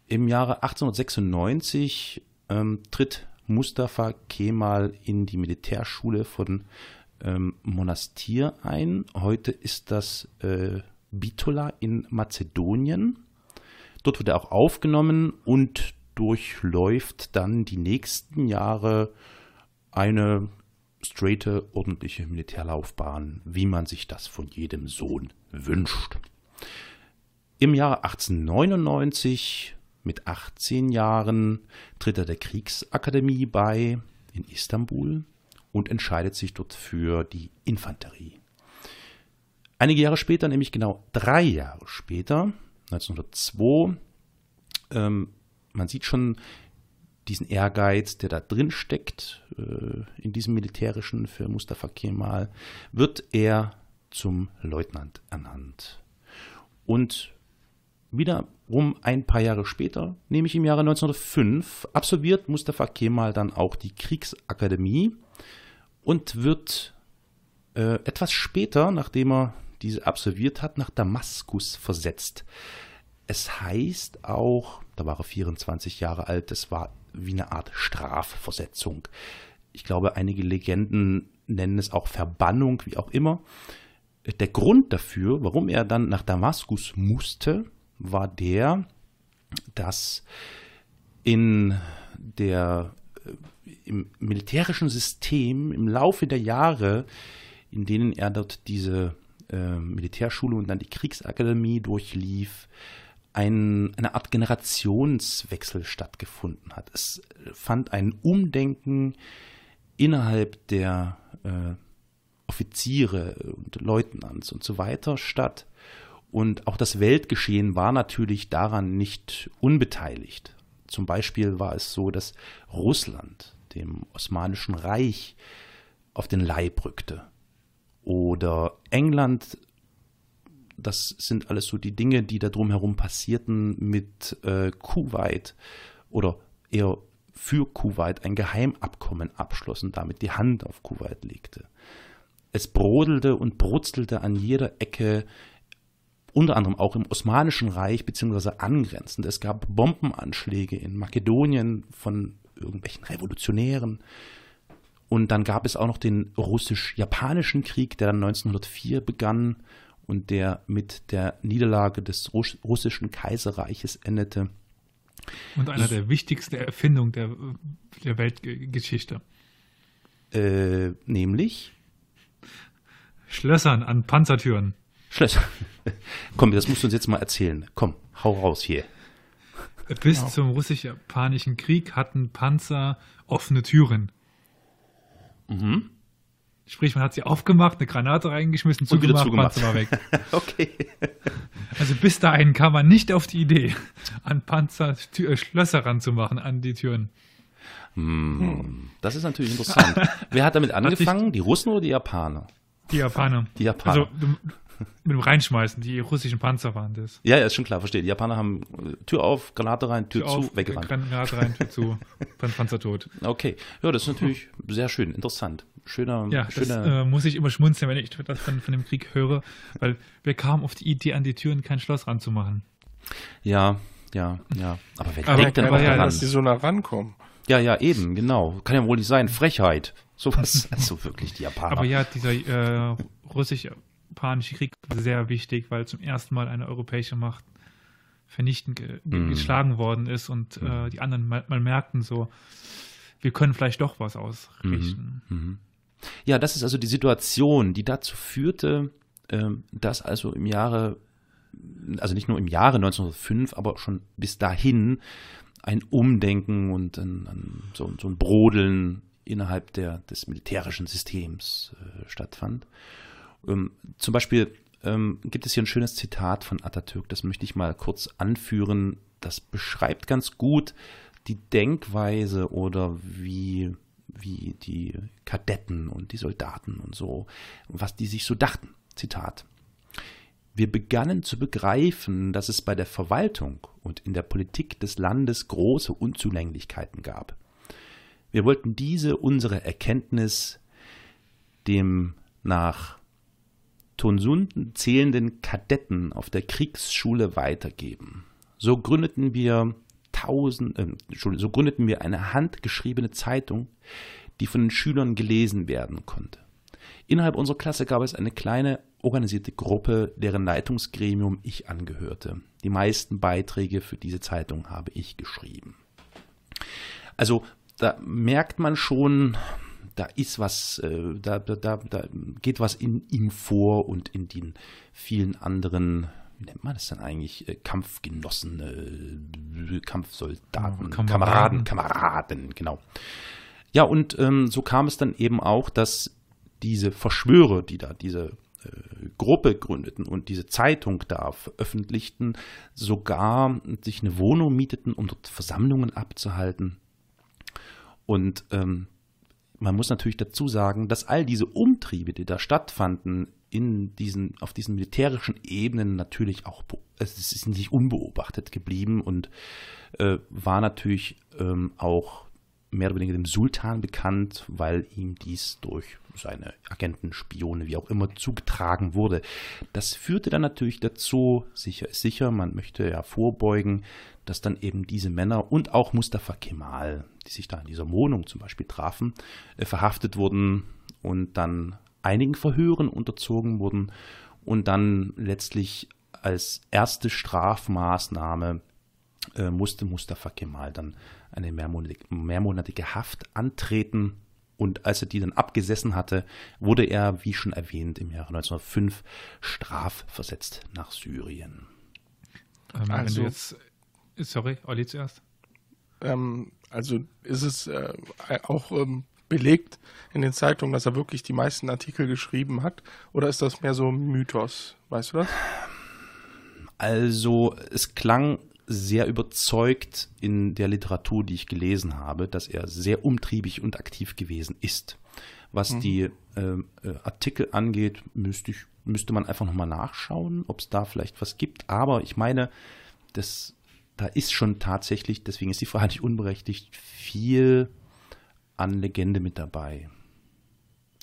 Speaker 1: Im Jahre 1896 ähm, tritt Mustafa Kemal in die Militärschule von ähm, Monastir ein. Heute ist das äh, Bitola in Mazedonien. Dort wird er auch aufgenommen und durchläuft dann die nächsten Jahre eine straighte, ordentliche Militärlaufbahn, wie man sich das von jedem Sohn wünscht. Im Jahre 1899, mit 18 Jahren, tritt er der Kriegsakademie bei in Istanbul und entscheidet sich dort für die Infanterie. Einige Jahre später, nämlich genau drei Jahre später, 1902, ähm, man sieht schon diesen Ehrgeiz, der da drin steckt, äh, in diesem militärischen für Mustafa Kemal, wird er zum Leutnant ernannt. Und wiederum ein paar Jahre später, nämlich im Jahre 1905, absolviert Mustafa Kemal dann auch die Kriegsakademie und wird äh, etwas später, nachdem er diese absolviert hat, nach Damaskus versetzt. Es heißt auch, da war er 24 Jahre alt, es war wie eine Art Strafversetzung. Ich glaube, einige Legenden nennen es auch Verbannung, wie auch immer. Der Grund dafür, warum er dann nach Damaskus musste, war der, dass in der, äh, im militärischen System im Laufe der Jahre, in denen er dort diese äh, Militärschule und dann die Kriegsakademie durchlief, ein, eine Art Generationswechsel stattgefunden hat. Es fand ein Umdenken innerhalb der äh, Offiziere und Leutnants und so weiter statt. Und auch das Weltgeschehen war natürlich daran nicht unbeteiligt. Zum Beispiel war es so, dass Russland dem Osmanischen Reich auf den Leib rückte. Oder England, das sind alles so die Dinge, die da drumherum passierten mit äh, Kuwait oder eher für Kuwait ein Geheimabkommen abschloss und damit die Hand auf Kuwait legte. Es brodelte und brutzelte an jeder Ecke, unter anderem auch im Osmanischen Reich beziehungsweise angrenzend. Es gab Bombenanschläge in Makedonien von irgendwelchen Revolutionären. Und dann gab es auch noch den russisch-japanischen Krieg, der dann 1904 begann und der mit der Niederlage des Russ russischen Kaiserreiches endete.
Speaker 2: Und einer der wichtigsten Erfindungen der, der Weltgeschichte.
Speaker 1: Äh, nämlich
Speaker 2: Schlössern an Panzertüren.
Speaker 1: Schlösser. [laughs] Komm, das musst du uns jetzt mal erzählen. Komm, hau raus hier.
Speaker 2: Bis
Speaker 3: Genau.
Speaker 2: zum russisch-japanischen Krieg hatten Panzer offene Türen.
Speaker 1: Mhm.
Speaker 2: Sprich, man hat sie aufgemacht, eine Granate reingeschmissen,
Speaker 1: Und wieder
Speaker 2: zugemacht,
Speaker 1: zugemacht.
Speaker 2: Panzer war weg. [laughs]
Speaker 1: Okay.
Speaker 2: Also bis dahin kam man nicht auf die Idee, an Panzer Tür, äh, Schlösser ranzumachen, an die Türen.
Speaker 1: Hm, das ist natürlich interessant. Wer hat damit angefangen? Die Russen oder die Japaner?
Speaker 2: Die Japaner.
Speaker 1: Die Japaner.
Speaker 2: Also du, mit dem Reinschmeißen, die russischen Panzer waren das.
Speaker 1: Ja, ja, ist schon klar, verstehe. Die Japaner haben äh, Tür auf, Granate rein, Tür, zu, weggerannt.
Speaker 2: Granate rein, Tür zu, [laughs] Pan- Panzer tot.
Speaker 1: Okay, ja, das ist natürlich sehr schön, interessant. Schöner,
Speaker 2: Ja, das
Speaker 1: schöner.
Speaker 2: äh, muss ich immer schmunzeln, wenn ich das von, von dem Krieg höre, weil wir kamen auf die Idee, an die Türen kein Schloss ranzumachen.
Speaker 1: ja, ja, ja. Aber wer
Speaker 2: Aber-
Speaker 1: denkt denn
Speaker 2: aber ja,
Speaker 1: daran?
Speaker 3: dass die so nah rankommen.
Speaker 1: Ja, ja, eben, genau. Kann ja wohl nicht sein. Frechheit. Sowas. Also wirklich die Japaner.
Speaker 2: Aber ja, dieser äh, russisch-japanische Krieg war sehr wichtig, weil zum ersten Mal eine europäische Macht vernichtend ge
Speaker 1: Mhm.
Speaker 2: geschlagen worden ist und äh, die anderen mal, mal merkten so, wir können vielleicht doch was ausrichten.
Speaker 1: Mhm. Ja, das ist also die Situation, die dazu führte, ähm, dass also im Jahre, also nicht nur im Jahre 1905, aber schon bis dahin ein Umdenken und ein, ein, so, so ein Brodeln innerhalb der, des militärischen Systems äh, stattfand. Ähm, zum Beispiel ähm, gibt es hier ein schönes Zitat von Atatürk, das möchte ich mal kurz anführen. Das beschreibt ganz gut die Denkweise oder wie, wie die Kadetten und die Soldaten und so, was die sich so dachten. Zitat. Wir begannen zu begreifen, dass es bei der Verwaltung und in der Politik des Landes große Unzulänglichkeiten gab. Wir wollten diese unsere Erkenntnis dem nach Tonsunden zählenden Kadetten auf der Kriegsschule weitergeben. So gründeten wir tausend, äh, so gründeten wir eine handgeschriebene Zeitung, die von den Schülern gelesen werden konnte. Innerhalb unserer Klasse gab es eine kleine organisierte Gruppe, deren Leitungsgremium ich angehörte. Die meisten Beiträge für diese Zeitung habe ich geschrieben. Also da merkt man schon, da ist was, äh, da, da, da, geht was in ihm vor und in den vielen anderen, wie nennt man das denn eigentlich, äh, Kampfgenossen, äh, Kampfsoldaten, Kameraden,
Speaker 2: Kameraden.
Speaker 1: Kameraden, genau. Ja, und ähm, so kam es dann eben auch, dass diese Verschwörer, die da diese äh, Gruppe gründeten und diese Zeitung da veröffentlichten, sogar sich eine Wohnung mieteten, um dort Versammlungen abzuhalten. Und ähm, man muss natürlich dazu sagen, dass all diese Umtriebe, die da stattfanden, in diesen, auf diesen militärischen Ebenen natürlich auch, es ist nicht unbeobachtet geblieben und äh, war natürlich ähm, auch mehr oder weniger dem Sultan bekannt, weil ihm dies durch seine Agenten, Spione, wie auch immer, zugetragen wurde. Das führte dann natürlich dazu, sicher ist sicher, man möchte ja vorbeugen, dass dann eben diese Männer und auch Mustafa Kemal, die sich da in dieser Wohnung zum Beispiel trafen, äh, verhaftet wurden und dann einigen Verhören unterzogen wurden und dann letztlich als erste Strafmaßnahme äh, musste Mustafa Kemal dann eine mehrmonatige, Haft antreten. Und als er die dann abgesessen hatte, wurde er, wie schon erwähnt, im Jahre 1905 strafversetzt nach Syrien.
Speaker 2: Ähm, wenn
Speaker 3: Also-
Speaker 2: du jetzt, sorry, Olli zuerst.
Speaker 3: Ähm, also ist es äh, auch ähm, belegt in den Zeitungen, dass er wirklich die meisten Artikel geschrieben hat? Oder ist das mehr so ein Mythos? Weißt du das?
Speaker 1: Also es klang sehr überzeugt in der Literatur, die ich gelesen habe, dass er sehr umtriebig und aktiv gewesen ist. Was die ähm, äh, Artikel angeht, müsste, ich, müsste man einfach nochmal nachschauen, ob es da vielleicht was gibt. Aber ich meine, das, da ist schon tatsächlich, deswegen ist die Frage [laughs] nicht unberechtigt, viel an Legende mit dabei.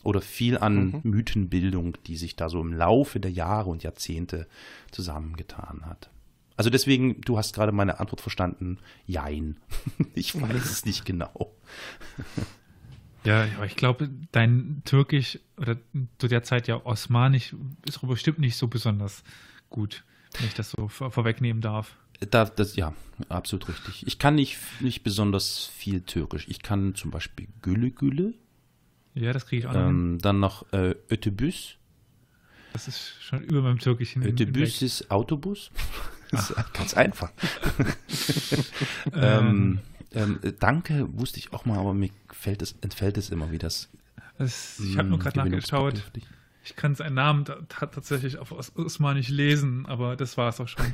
Speaker 1: Oder viel an Mythenbildung, die sich da so im Laufe der Jahre und Jahrzehnte zusammengetan hat. Also deswegen, du hast gerade meine Antwort verstanden. Jein. [laughs] Ich weiß es nicht genau. [laughs]
Speaker 2: Ja, aber ich glaube, dein Türkisch oder zu der Zeit ja Osmanisch ist bestimmt nicht so besonders gut, wenn ich das so vor vorwegnehmen darf.
Speaker 1: Da, das, ja, absolut richtig. Ich kann nicht, nicht besonders viel Türkisch. Ich kann zum Beispiel Gülle Gülle,
Speaker 2: Ja, das kriege ich auch noch
Speaker 1: ähm, dann noch äh, Ötebüs.
Speaker 2: Das ist schon über meinem Türkischen.
Speaker 1: Ötebüs ist Autobus. [laughs] Ganz einfach. [laughs]
Speaker 2: Ähm,
Speaker 1: ähm, ähm, danke wusste ich auch mal, aber mir fällt es, entfällt es immer, wie das
Speaker 2: ich habe nur gerade nachgeschaut. Ich kann seinen Namen tatsächlich auf Osmanisch lesen, aber das war es auch schon.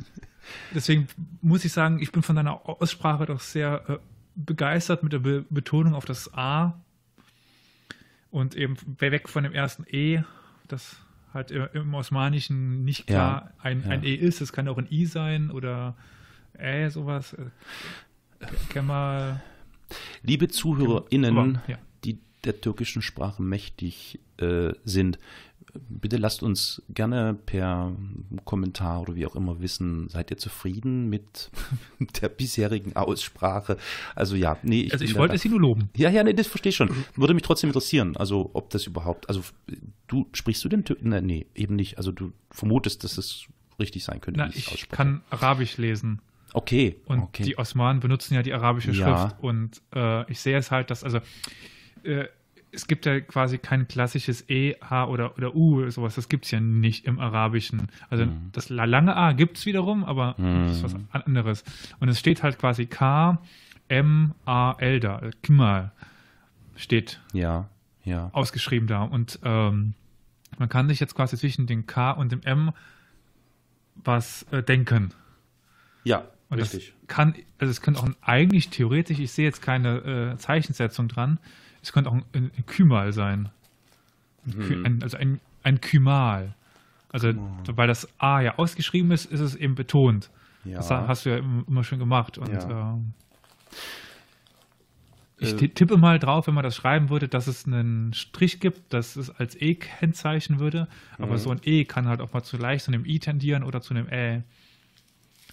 Speaker 2: [laughs] Deswegen muss ich sagen, ich bin von deiner Aussprache doch sehr äh, begeistert mit der Be Betonung auf das A und eben weg von dem ersten E, das halt im Osmanischen nicht klar ja, ein, ja. ein E ist. Es kann auch ein I sein oder Ä, sowas. Kemal.
Speaker 1: Liebe ZuhörerInnen, ja. die der türkischen Sprache mächtig äh, sind, bitte lasst uns gerne per Kommentar oder wie auch immer wissen, seid ihr zufrieden mit [laughs] der bisherigen Aussprache? Also ja, nee.
Speaker 2: Ich also ich wollte sie nur loben.
Speaker 1: Ja, ja, nee, das verstehe ich schon. Würde mich trotzdem interessieren, also ob das überhaupt, also du sprichst du den Türken? Nee, nee, eben nicht. Also du vermutest, dass es richtig sein könnte.
Speaker 2: Na, ich kann Arabisch lesen.
Speaker 1: Okay.
Speaker 2: Und
Speaker 1: okay.
Speaker 2: die Osmanen benutzen ja die arabische Schrift. Und äh, ich sehe es halt, dass, also äh, es gibt ja quasi kein klassisches E, H oder, oder U, sowas. Das gibt es ja nicht im Arabischen. Also mhm. das lange A gibt es wiederum, aber mhm. das ist was anderes. Und es steht halt quasi K, M, A, L da. Kmal steht.
Speaker 1: Ja, ja.
Speaker 2: Ausgeschrieben da. Und ähm, man kann sich jetzt quasi zwischen dem K und dem M was äh, denken.
Speaker 1: Ja,
Speaker 2: und richtig. kann, also es könnte auch ein, eigentlich theoretisch, ich sehe jetzt keine äh, Zeichensetzung dran, es könnte auch ein, ein Kymal sein. Ein hm. ein, also ein, ein Kymal. Also, oh. weil das A ja ausgeschrieben ist, ist es eben betont. Ja. Das hast du ja immer schon gemacht. Und ja. ähm, ich äh, tippe mal drauf, wenn man das schreiben würde, dass es einen Strich gibt, das es als E kennzeichnen würde. Aber mhm. so ein E kann halt auch mal zu leicht zu einem I tendieren oder zu einem Ä.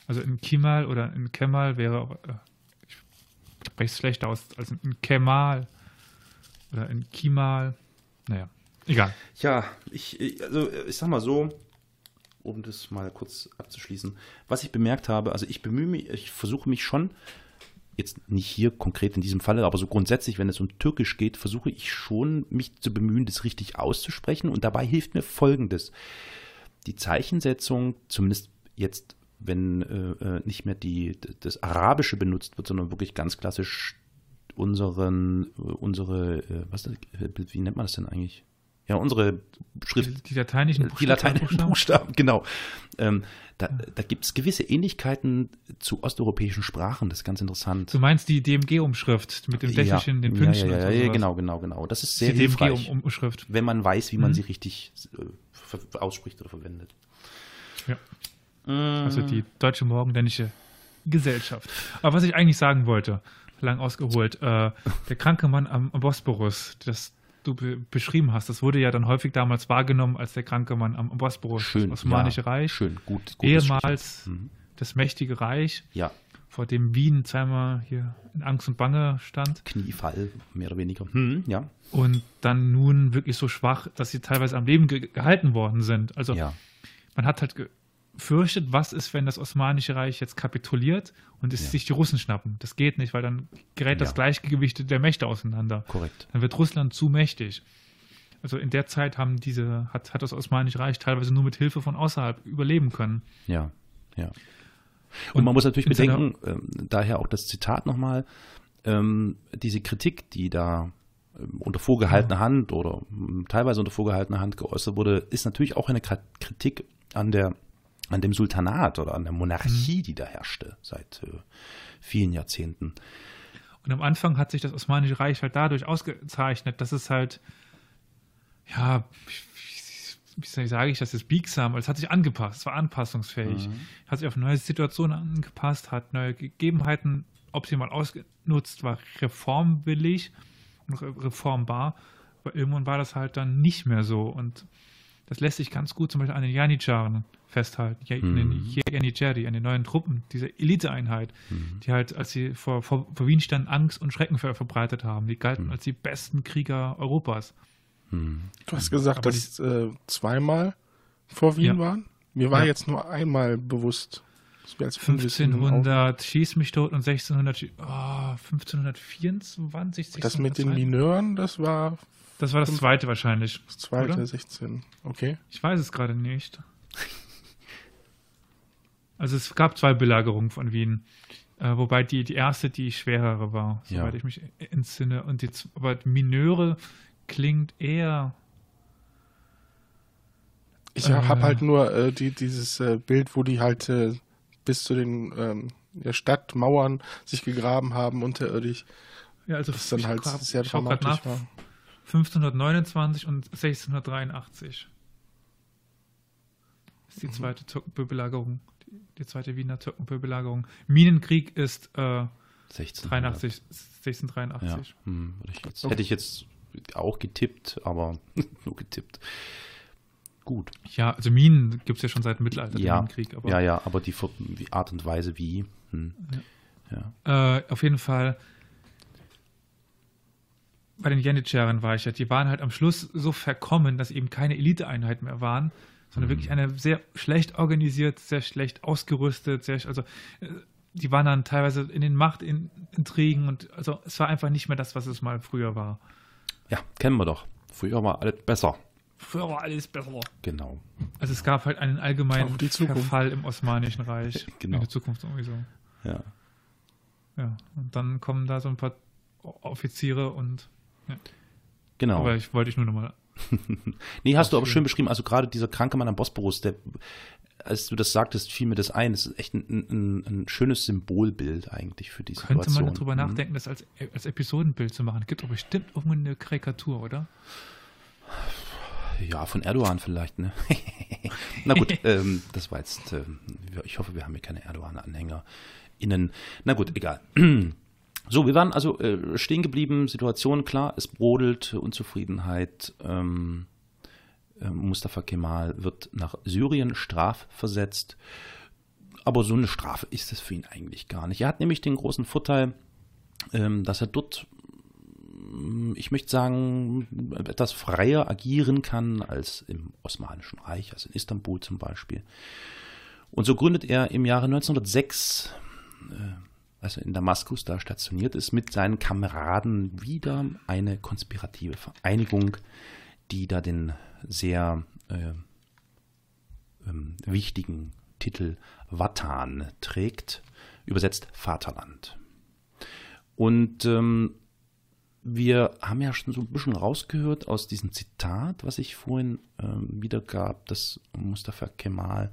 Speaker 2: Also ein Kimal oder ein Kemal wäre auch, äh, ich spreche es schlechter aus als ein Kemal. Oder in Kimal. Naja, egal.
Speaker 1: Ja, ich, also ich sag mal so, um das mal kurz abzuschließen, was ich bemerkt habe, also ich bemühe mich, ich versuche mich schon, jetzt nicht hier konkret in diesem Falle, aber so grundsätzlich, wenn es um Türkisch geht, versuche ich schon, mich zu bemühen, das richtig auszusprechen. Und dabei hilft mir Folgendes. Die Zeichensetzung, zumindest jetzt, wenn äh, äh nicht mehr die, das Arabische benutzt wird, sondern wirklich ganz klassisch unseren, unsere, äh, was, wie nennt man das denn eigentlich? Ja, unsere Schrift.
Speaker 2: Die, die lateinischen
Speaker 1: Buchstaben. Die lateinischen Buchstaben, genau. Ähm, da da gibt es gewisse Ähnlichkeiten zu osteuropäischen Sprachen, das ist ganz interessant.
Speaker 2: Du meinst die DMG-Umschrift mit dem Dächelchen,
Speaker 1: ja,
Speaker 2: den Pünktchen?
Speaker 1: Ja, ja, ja, ja genau, genau, genau. Das ist sehr die DMG-Umschrift. Wenn man weiß, wie man mhm. sie richtig äh, ausspricht oder verwendet.
Speaker 2: Ja. Mhm. Also die Deutsche Morgenländische Gesellschaft. Aber was ich eigentlich sagen wollte, lang ausgeholt. Äh, der kranke Mann am, Bosporus, das du be beschrieben hast, das wurde ja dann häufig damals wahrgenommen als der kranke Mann am, Bosporus,
Speaker 1: schön,
Speaker 2: das Osmanische
Speaker 1: ja,
Speaker 2: Reich.
Speaker 1: Schön, gut.
Speaker 2: Ehemals mhm. das mächtige Reich,
Speaker 1: ja.
Speaker 2: vor dem Wien zweimal hier in Angst und Bange stand.
Speaker 1: Kniefall, mehr oder weniger. Mhm, ja.
Speaker 2: Und dann nun wirklich so schwach, dass sie teilweise am Leben ge gehalten worden sind. Also
Speaker 1: ja.
Speaker 2: man hat halt fürchtet, was ist, wenn das Osmanische Reich jetzt kapituliert und es ja. sich die Russen schnappen. Das geht nicht, weil dann gerät das Gleichgewicht der Mächte auseinander.
Speaker 1: Korrekt.
Speaker 2: Dann wird Russland zu mächtig. Also in der Zeit haben diese, hat, hat das Osmanische Reich teilweise nur mit Hilfe von außerhalb überleben können.
Speaker 1: Ja, ja. Und, und man muss natürlich bedenken, äh, daher auch das Zitat nochmal, ähm, diese Kritik, die da ähm, unter vorgehaltener ja. Hand oder ähm, teilweise unter vorgehaltener Hand geäußert wurde, ist natürlich auch eine Kritik an der an dem Sultanat oder an der Monarchie, mhm. die da herrschte seit äh, vielen Jahrzehnten.
Speaker 2: Und am Anfang hat sich das Osmanische Reich halt dadurch ausgezeichnet, dass es halt, ja, wie sage ich das jetzt, biegsam, es hat sich angepasst, es war anpassungsfähig, mhm. hat sich auf neue Situationen angepasst, hat neue Gegebenheiten optimal ausgenutzt, war reformwillig und reformbar, aber irgendwann war das halt dann nicht mehr so und das lässt sich ganz gut zum Beispiel an den Janitscharen festhalten. Ja, mhm. An den neuen Truppen, diese Eliteeinheit, mhm. die halt, als sie vor, vor, vor, Wien standen, Angst und Schrecken ver verbreitet haben. Die galten mhm. als die besten Krieger Europas.
Speaker 3: Mhm. Du hast gesagt, Aber dass die, äh, zweimal vor Wien ja. waren? Mir war ja. jetzt nur einmal bewusst.
Speaker 2: 1500 schieß mich tot und 1600 oh, 1524
Speaker 3: das mit den Mineuren das war
Speaker 2: das war das zweite wahrscheinlich.
Speaker 3: Das zweite, oder? 16. Okay.
Speaker 2: Ich weiß es gerade nicht. [laughs] Also es gab zwei Belagerungen von Wien. Äh, wobei die, die erste die schwerere war, soweit ja. ich mich entsinne. Und die, aber Mineure klingt eher.
Speaker 3: Ich äh, habe halt nur äh, die, dieses äh, Bild, wo die halt äh, bis zu den ähm, Stadtmauern sich gegraben haben unterirdisch.
Speaker 2: Ja, also
Speaker 3: das dann halt
Speaker 2: grad,
Speaker 3: sehr dramatisch war.
Speaker 2: 1529 und 1683 ist die
Speaker 3: mhm.
Speaker 2: zweite die, die, zweite Wiener Türkenbebelagerung. Minenkrieg ist äh, 1683, 1683. Ja, hm,
Speaker 1: ich jetzt, hätte ich jetzt auch getippt, aber [laughs] nur getippt. Gut.
Speaker 2: Ja, also Minen gibt es ja schon seit dem Mittelalter,
Speaker 1: ja, Minenkrieg. Aber ja, ja, aber die, Art und Weise wie. Hm.
Speaker 2: Ja. ja. Äh, auf jeden Fall bei den Janitscharen war ich ja, die waren halt am Schluss so verkommen, dass eben keine Eliteeinheit mehr waren, sondern mhm. wirklich eine sehr schlecht organisiert, sehr schlecht ausgerüstet, sehr, also äh, die waren dann teilweise in den Machtintrigen und also es war einfach nicht mehr das, was es mal früher war.
Speaker 1: Ja, kennen wir doch. Früher war alles besser.
Speaker 2: Früher war alles besser.
Speaker 1: Genau.
Speaker 2: Also es gab halt einen allgemeinen Verfall im Osmanischen Reich. [laughs]
Speaker 1: genau.
Speaker 2: In der Zukunft sowieso.
Speaker 1: Ja.
Speaker 2: Ja, und dann kommen da so ein paar Offiziere und ja.
Speaker 1: Genau.
Speaker 2: Aber ich wollte ich nur nochmal. [laughs]
Speaker 1: nee, hast du aber schön beschrieben. Also gerade dieser kranke Mann am Bosporus, der, als du das sagtest, fiel mir das ein. Das ist echt ein, ein, ein schönes Symbolbild eigentlich für diese
Speaker 2: Könnte
Speaker 1: Situation.
Speaker 2: man darüber mhm. nachdenken, das als, als Episodenbild zu machen? Gibt doch bestimmt irgendwo eine Karikatur, oder?
Speaker 1: Ja, von Erdogan vielleicht, ne? [laughs] Na gut, [laughs] ähm, das war jetzt, äh, ich hoffe, wir haben hier keine Erdogan-Anhänger innen. Na gut, egal. [clears throat] So, wir waren also äh, stehen geblieben, Situation klar, es brodelt, Unzufriedenheit. Ähm, äh, Mustafa Kemal wird nach Syrien strafversetzt. Aber so eine Strafe ist es für ihn eigentlich gar nicht. Er hat nämlich den großen Vorteil, ähm, dass er dort, mm, ich möchte sagen, etwas freier agieren kann als im Osmanischen Reich, also in Istanbul zum Beispiel. Und so gründet er im Jahre 1906 äh, als er in Damaskus da stationiert ist, mit seinen Kameraden wieder eine konspirative Vereinigung, die da den sehr äh, ähm, wichtigen Titel Watan trägt, übersetzt Vaterland. Und ähm, wir haben ja schon so ein bisschen rausgehört aus diesem Zitat, was ich vorhin ähm, wiedergab, dass Mustafa Kemal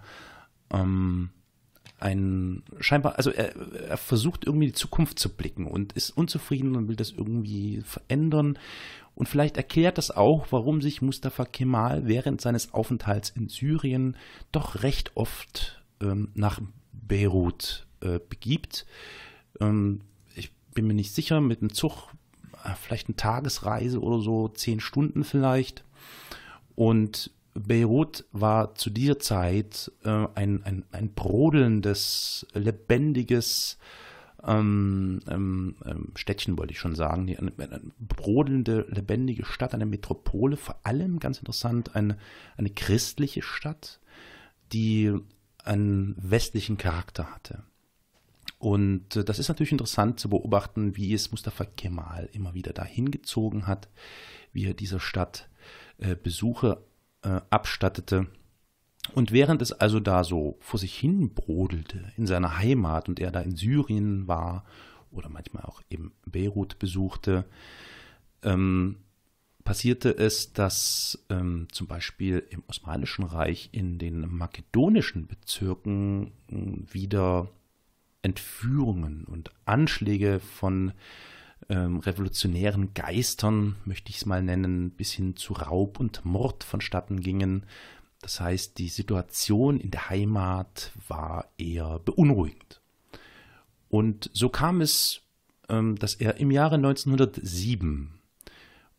Speaker 1: ähm, ein scheinbar, also er, er versucht irgendwie die Zukunft zu blicken und ist unzufrieden und will das irgendwie verändern. Und vielleicht erklärt das auch, warum sich Mustafa Kemal während seines Aufenthalts in Syrien doch recht oft ähm, nach Beirut äh, begibt. Ähm, ich bin mir nicht sicher, mit dem Zug äh, vielleicht eine Tagesreise oder so, zehn Stunden vielleicht. Und Beirut war zu dieser Zeit äh, ein, ein, ein brodelndes, lebendiges ähm, ähm, ähm Städtchen, wollte ich schon sagen. Eine, eine, brodelnde, lebendige Stadt, eine Metropole, vor allem ganz interessant, eine, eine christliche Stadt, die einen westlichen Charakter hatte. Und äh, das ist natürlich interessant zu beobachten, wie es Mustafa Kemal immer wieder dahin gezogen hat, wie er dieser Stadt äh, Besuche äh, abstattete. Und während es also da so vor sich hin brodelte in seiner Heimat und er da in Syrien war oder manchmal auch eben Beirut besuchte, ähm, passierte es, dass ähm, zum Beispiel im Osmanischen Reich in den makedonischen Bezirken äh, wieder Entführungen und Anschläge von ähm, revolutionären Geistern, möchte ich es mal nennen, bis hin zu Raub und Mord vonstatten gingen. Das heißt, die Situation in der Heimat war eher beunruhigend. Und so kam es, ähm, dass er im Jahre 1907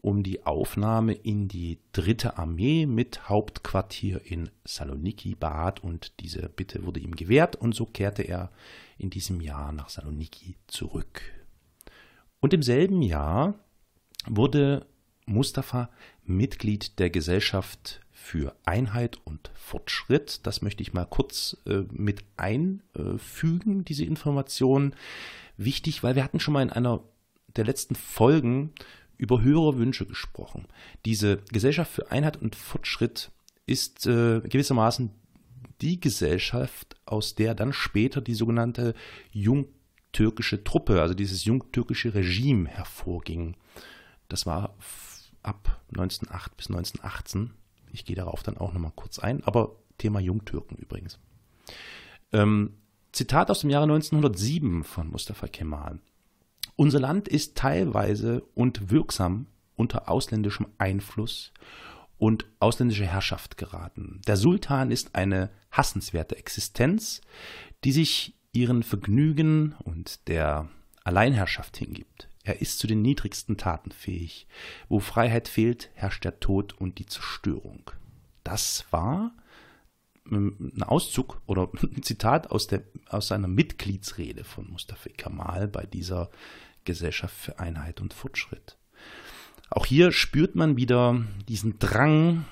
Speaker 1: um die Aufnahme in die dritte Armee mit Hauptquartier in Saloniki bat und diese Bitte wurde ihm gewährt und so kehrte er in diesem Jahr nach Saloniki zurück. Und im selben Jahr wurde Mustafa Mitglied der Gesellschaft für Einheit und Fortschritt. Das möchte ich mal kurz äh, mit einfügen, diese Information. Wichtig, weil wir hatten schon mal in einer der letzten Folgen über höhere Wünsche gesprochen. Diese Gesellschaft für Einheit und Fortschritt ist äh, gewissermaßen die Gesellschaft, aus der dann später die sogenannte Jung türkische Truppe, also dieses jungtürkische Regime hervorging. Das war ab 1908 bis 1918. Ich gehe darauf dann auch nochmal kurz ein, aber Thema Jungtürken übrigens. Ähm, Zitat aus dem Jahre 1907 von Mustafa Kemal. Unser Land ist teilweise und wirksam unter ausländischem Einfluss und ausländische Herrschaft geraten. Der Sultan ist eine hassenswerte Existenz, die sich ihren Vergnügen und der Alleinherrschaft hingibt. Er ist zu den niedrigsten Taten fähig. Wo Freiheit fehlt, herrscht der Tod und die Zerstörung. Das war ähm, ein Auszug oder [laughs] ein Zitat aus, der, aus seiner Mitgliedsrede von Mustafa Kemal bei dieser Gesellschaft für Einheit und Fortschritt. Auch hier spürt man wieder diesen Drang,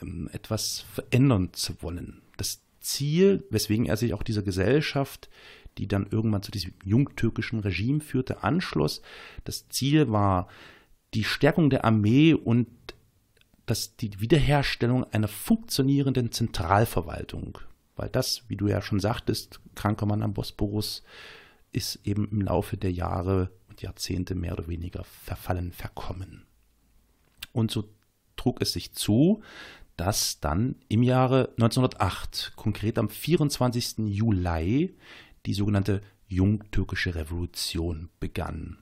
Speaker 1: ähm, etwas verändern zu wollen. Das Ziel, weswegen er sich auch dieser Gesellschaft, die dann irgendwann zu diesem jungtürkischen Regime führte, anschloss. Das Ziel war die Stärkung der Armee und das, die Wiederherstellung einer funktionierenden Zentralverwaltung. Weil das, wie du ja schon sagtest, kranker Mann am Bosporus, ist eben im Laufe der Jahre und Jahrzehnte mehr oder weniger verfallen, verkommen. Und so trug es sich zu, dass dann im Jahre 1908, konkret am 24. Juli, die sogenannte Jungtürkische Revolution begann.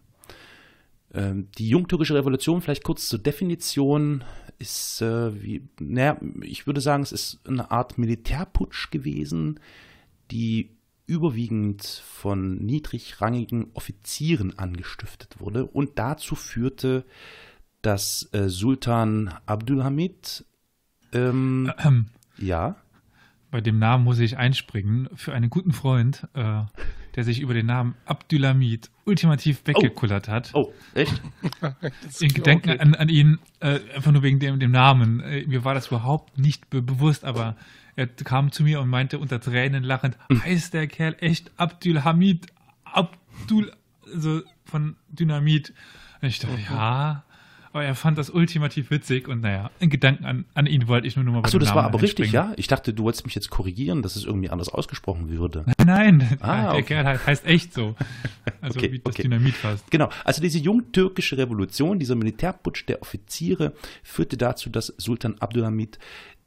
Speaker 1: Ähm, die Jungtürkische Revolution, vielleicht kurz zur Definition, ist äh, wie, naja, ich würde sagen, es ist eine Art Militärputsch gewesen, die überwiegend von niedrigrangigen Offizieren angestiftet wurde und dazu führte, dass äh, Sultan Abdulhamid ähm, ähm, [clears throat] ja.
Speaker 2: Bei dem Namen muss ich einspringen. Für einen guten Freund, äh, der sich über den Namen Abdulhamid ultimativ weggekullert
Speaker 1: oh.
Speaker 2: hat.
Speaker 1: Oh, echt? [laughs]
Speaker 2: In Gedenken okay. an, an, ihn, äh, einfach nur wegen dem, dem Namen. Äh, mir war das überhaupt nicht be bewusst, aber er kam zu mir und meinte unter Tränen lachend, hm. heißt der Kerl echt Abdulhamid? Abdul, also von Dynamit. Und ich dachte, okay. ja, aber er fand das ultimativ witzig und naja, in Gedanken an, an ihn wollte ich nur noch mal bei
Speaker 1: Achso, das Namen war aber richtig, ja? Ich dachte, du wolltest mich jetzt korrigieren, dass es irgendwie anders ausgesprochen würde.
Speaker 2: Nein, [laughs] nein, ah, der Kerl heißt echt so. Also okay, wie das
Speaker 1: okay.
Speaker 2: Dynamit fast.
Speaker 1: Genau, also diese jungtürkische Revolution, dieser Militärputsch der Offiziere führte dazu, dass Sultan Abdulhamid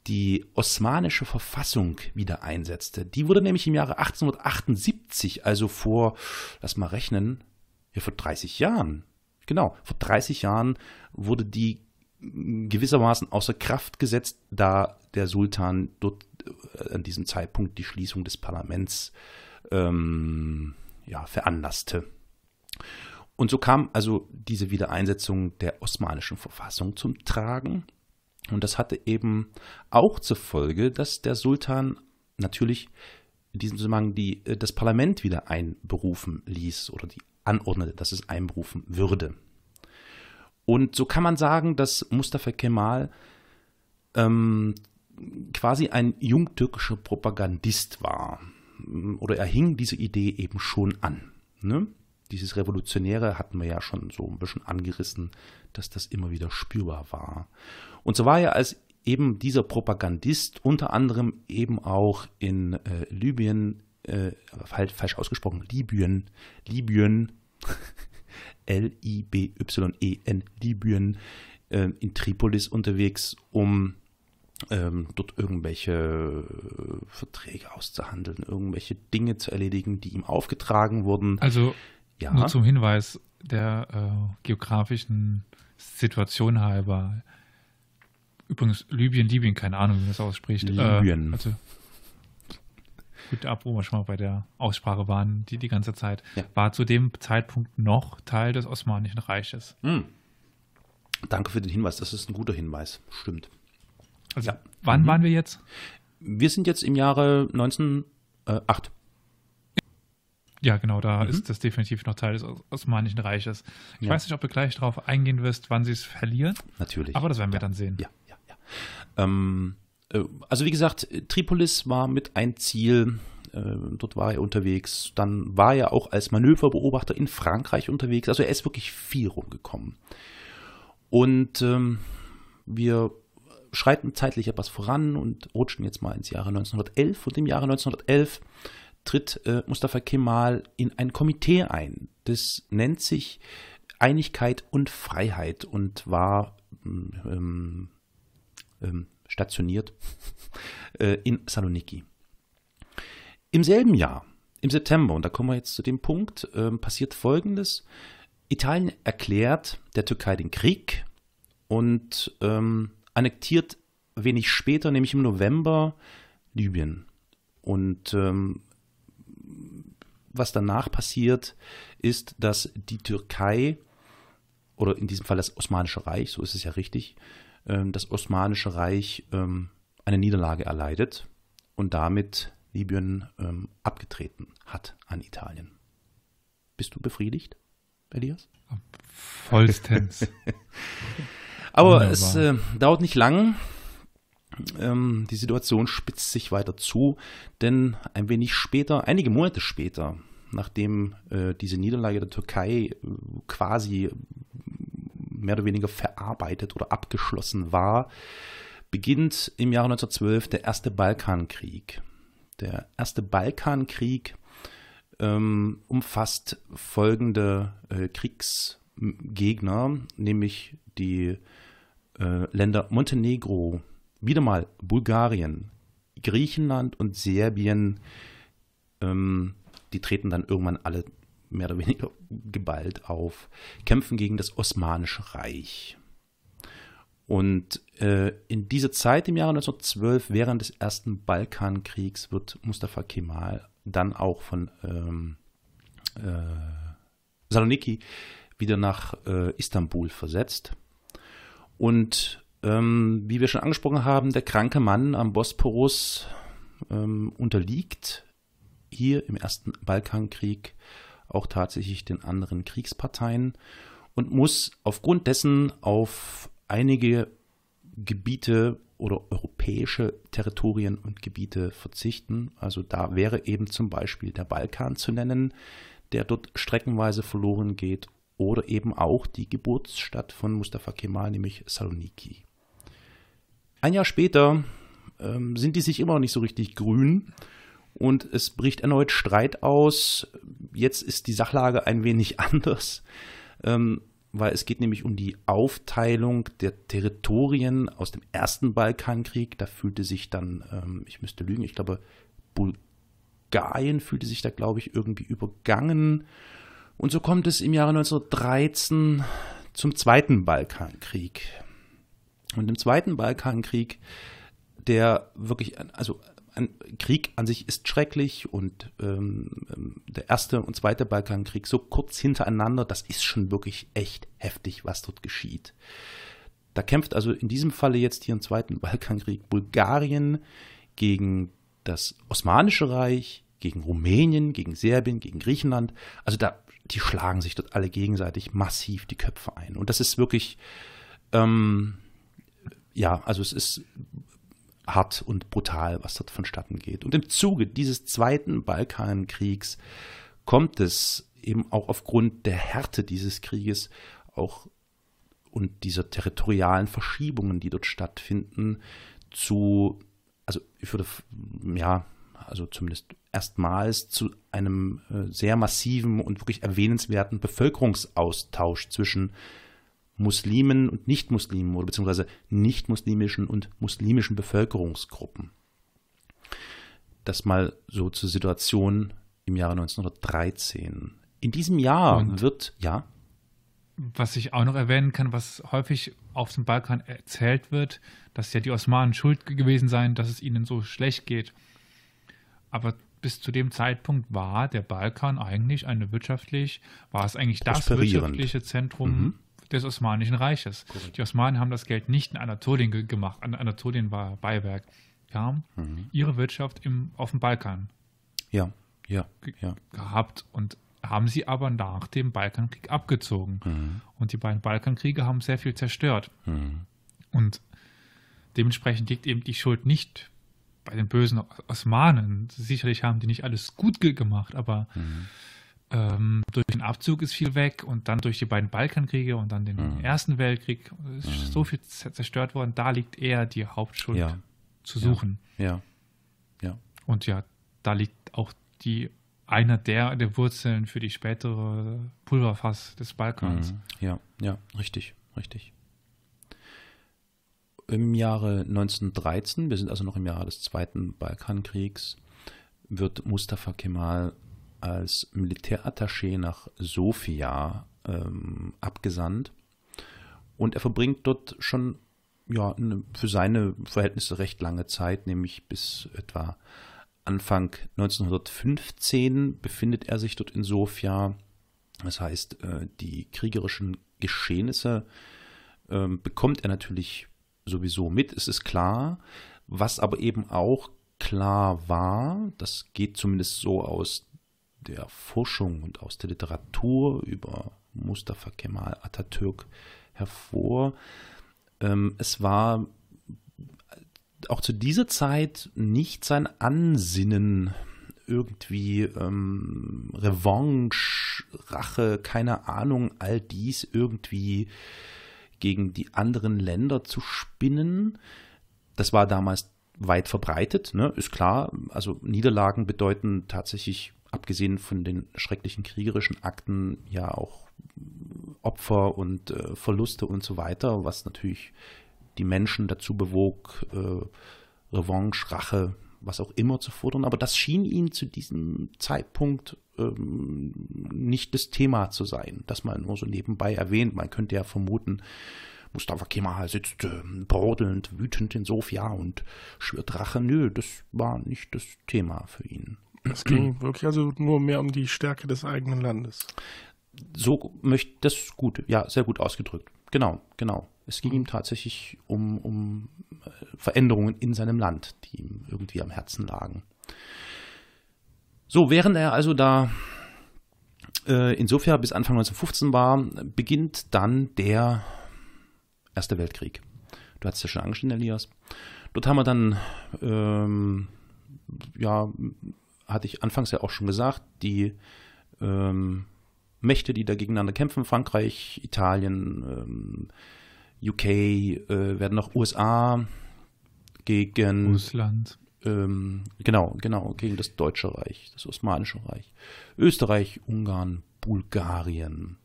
Speaker 1: die osmanische Verfassung wieder einsetzte. Die wurde nämlich im Jahre 1878, also vor, lass mal rechnen, ja, vor 30 Jahren, Genau, vor 30 Jahren wurde die gewissermaßen außer Kraft gesetzt, da der Sultan dort äh, an diesem Zeitpunkt die Schließung des Parlaments ähm, ja, veranlasste. Und so kam also diese Wiedereinsetzung der osmanischen Verfassung zum Tragen. Und das hatte eben auch zur Folge, dass der Sultan natürlich in diesem Zusammenhang die, äh, das Parlament wieder einberufen ließ oder die anordnete, dass es einberufen würde. Und so kann man sagen, dass Mustafa Kemal ähm, quasi ein jungtürkischer Propagandist war. Oder er hing diese Idee eben schon an. Ne? Dieses Revolutionäre hatten wir ja schon so ein bisschen angerissen, dass das immer wieder spürbar war. Und so war er als eben dieser Propagandist unter anderem eben auch in äh, Libyen, äh, falsch ausgesprochen, Libyen, Libyen, [laughs] L-I-B-Y-E-N, Libyen, äh, in Tripolis unterwegs, um ähm, dort irgendwelche äh, Verträge auszuhandeln, irgendwelche Dinge zu erledigen, die ihm aufgetragen wurden.
Speaker 2: Also ja. nur zum Hinweis der äh, geografischen Situation halber. Übrigens, Libyen, Libyen, keine Ahnung, wie man das ausspricht.
Speaker 1: Libyen.
Speaker 2: Äh, also gut ab, wo wir schon mal bei der Aussprache waren, die die ganze Zeit, ja. war zu dem Zeitpunkt noch Teil des Osmanischen Reiches.
Speaker 1: Mhm. Danke für den Hinweis, das ist ein guter Hinweis, stimmt.
Speaker 2: Also, ja. wann mhm. waren wir jetzt?
Speaker 1: Wir sind jetzt im Jahre 1908.
Speaker 2: Ja, genau, da mhm. ist das definitiv noch Teil des Osmanischen Reiches. Ich ja. weiß nicht, ob du gleich darauf eingehen wirst, wann sie es verlieren.
Speaker 1: Natürlich.
Speaker 2: Aber das werden wir dann sehen.
Speaker 1: Ja, ja, ja. Ähm, äh, also wie gesagt, Tripolis war mit ein Ziel. Äh, dort war er unterwegs. Dann war er auch als Manöverbeobachter in Frankreich unterwegs. Also er ist wirklich viel rumgekommen. Und ähm, wir schreiten zeitlich etwas voran und rutschen jetzt mal ins Jahre 1911. Und im Jahre 1911 tritt äh, Mustafa Kemal in ein Komitee ein. Das nennt sich Einigkeit und Freiheit und war ähm, ähm, stationiert [laughs] äh, in Saloniki. Im selben Jahr, im September, und da kommen wir jetzt zu dem Punkt, ähm, passiert Folgendes. Italien erklärt der Türkei den Krieg und ähm, annektiert wenig später, nämlich im November, Libyen. Und ähm, was danach passiert, ist, dass die Türkei, oder in diesem Fall das Osmanische Reich, so ist es ja richtig, das Osmanische Reich ähm, eine Niederlage erleidet und damit Libyen ähm, abgetreten hat an Italien. Bist du befriedigt, Elias?
Speaker 2: Vollstens. [laughs]
Speaker 1: Aber Wunderbar. es äh, dauert nicht lang. Ähm, die Situation spitzt sich weiter zu, denn ein wenig später, einige Monate später, nachdem äh, diese Niederlage der Türkei äh, quasi mehr oder weniger verarbeitet oder abgeschlossen war, beginnt im Jahre 1912 der erste Balkankrieg. Der erste Balkankrieg ähm, umfasst folgende äh, Kriegsgegner, nämlich die äh, Länder Montenegro, wieder mal Bulgarien, Griechenland und Serbien. Ähm, die treten dann irgendwann alle mehr oder weniger geballt auf, kämpfen gegen das Osmanische Reich. Und äh, in dieser Zeit im Jahre 1912, während des ersten Balkankriegs, wird Mustafa Kemal dann auch von ähm, äh, Saloniki wieder nach äh, Istanbul versetzt. Und ähm, wie wir schon angesprochen haben, der kranke Mann am Bosporus ähm, unterliegt hier im ersten Balkankrieg auch tatsächlich den anderen Kriegsparteien und muss aufgrund dessen auf einige Gebiete oder europäische Territorien und Gebiete verzichten. Also da wäre eben zum Beispiel der Balkan zu nennen, der dort streckenweise verloren geht, oder eben auch die Geburtsstadt von Mustafa Kemal, nämlich Saloniki. Ein Jahr später ähm, sind die sich immer noch nicht so richtig grün und es bricht erneut Streit aus. Jetzt ist die Sachlage ein wenig [laughs] anders, ähm, weil es geht nämlich um die Aufteilung der Territorien aus dem ersten Balkankrieg. Da fühlte sich dann, ähm, ich müsste lügen, ich glaube, Bulgarien fühlte sich da, glaube ich, irgendwie übergangen. Und so kommt es im Jahre 1913 zum Zweiten Balkankrieg. Und im Zweiten Balkankrieg, der wirklich, also ein Krieg an sich ist schrecklich und ähm, der erste und zweite Balkankrieg so kurz hintereinander, das ist schon wirklich echt heftig, was dort geschieht. Da kämpft also in diesem Falle jetzt hier im zweiten [laughs] Balkankrieg Bulgarien gegen das Osmanische Reich, gegen Rumänien, gegen Serbien, gegen Griechenland. Also da, die schlagen sich dort alle gegenseitig massiv die Köpfe ein. Und das ist wirklich, ähm, ja, also es ist hart und brutal, was dort vonstatten geht. Und im Zuge dieses zweiten Balkankriegs kommt es eben auch aufgrund der Härte dieses Krieges auch und dieser territorialen Verschiebungen, die dort stattfinden, zu, also ich würde, ja, also zumindest erstmals zu einem äh, sehr massiven und wirklich erwähnenswerten Bevölkerungsaustausch zwischen Muslimen und Nichtmuslimen oder beziehungsweise nichtmuslimischen und muslimischen Bevölkerungsgruppen. Das mal so zur Situation im Jahre 1913. In diesem Jahr und wird, ja.
Speaker 2: Was ich auch noch erwähnen kann, was häufig auf dem Balkan erzählt wird, dass ja die Osmanen schuld gewesen seien, dass es ihnen so schlecht geht. Aber bis zu dem Zeitpunkt war der Balkan eigentlich eine wirtschaftlich, war es eigentlich das wirtschaftliche Zentrum mhm des Osmanischen Reiches. Correct. Die Osmanen haben das Geld nicht in Anatolien ge gemacht. Anatolien war Beiwerk. Ja, mhm. ihre Wirtschaft im, auf dem Balkan.
Speaker 1: Ja, ja, ja.
Speaker 2: Gehabt und haben sie aber nach dem Balkankrieg abgezogen. Mhm. Und die beiden Balkankriege haben sehr viel zerstört. Mhm. Und dementsprechend liegt eben die Schuld nicht bei den bösen Osmanen. Sicherlich haben die nicht alles gut gemacht, aber mhm ähm, durch den Abzug ist viel weg und dann durch die beiden Balkankriege und dann den mhm. Ersten Weltkrieg ist mhm. so viel zerstört worden. Da liegt eher die Hauptschuld ja. zu suchen.
Speaker 1: Ja. ja. ja.
Speaker 2: Und ja, da liegt auch die einer der, der Wurzeln für die spätere Pulverfass des Balkans. Mhm.
Speaker 1: Ja, ja, richtig, richtig. Im Jahre 1913, wir sind also noch im Jahre des Zweiten Balkankriegs, wird Mustafa Kemal als Militärattaché nach Sofia ähm, abgesandt. Und er verbringt dort schon ja, eine, für seine Verhältnisse recht lange Zeit, nämlich bis etwa Anfang 1915 befindet er sich dort in Sofia. Das heißt, äh, die kriegerischen Geschehnisse ähm, bekommt er natürlich sowieso mit, es ist klar. Was aber eben auch klar war, das geht zumindest so aus der Forschung und aus der Literatur über Mustafa Kemal Atatürk hervor. Ähm, es war auch zu dieser Zeit nicht sein Ansinnen, irgendwie ähm, Revanche, Rache, keine Ahnung, all dies irgendwie gegen die anderen Länder zu spinnen. Das war damals weit verbreitet, ne? ist klar. Also Niederlagen bedeuten tatsächlich, abgesehen von den schrecklichen kriegerischen Akten, ja auch Opfer und äh, Verluste und so weiter, was natürlich die Menschen dazu bewog, äh, Revanche, Rache, was auch immer zu fordern. Aber das schien ihnen zu diesem Zeitpunkt ähm, nicht das Thema zu sein, das man nur so nebenbei erwähnt. Man könnte ja vermuten, Mustafa Kemal sitzt äh, brodelnd, wütend in Sofia und schwört Rache. Nö, das war nicht das Thema für ihn.
Speaker 3: Es ging wirklich also nur mehr um die Stärke des eigenen Landes.
Speaker 1: So möchte das gut, ja, sehr gut ausgedrückt. Genau, genau. Es ging ihm tatsächlich um, um äh, Veränderungen in seinem Land, die ihm irgendwie am Herzen lagen. So, während er also da äh, in Sofia bis Anfang 1915 war, beginnt dann der Erste Weltkrieg. Du hast es ja schon angeschnitten, Elias. Dort haben wir dann, ähm, ja, hatte ich anfangs ja auch schon gesagt, die ähm, Mächte, die da gegeneinander kämpfen, Frankreich, Italien, ähm, UK, äh, werden noch USA gegen
Speaker 2: Russland.
Speaker 1: Ähm, genau, genau, gegen das Deutsche Reich, das Osmanische Reich, Österreich, Ungarn, Bulgarien.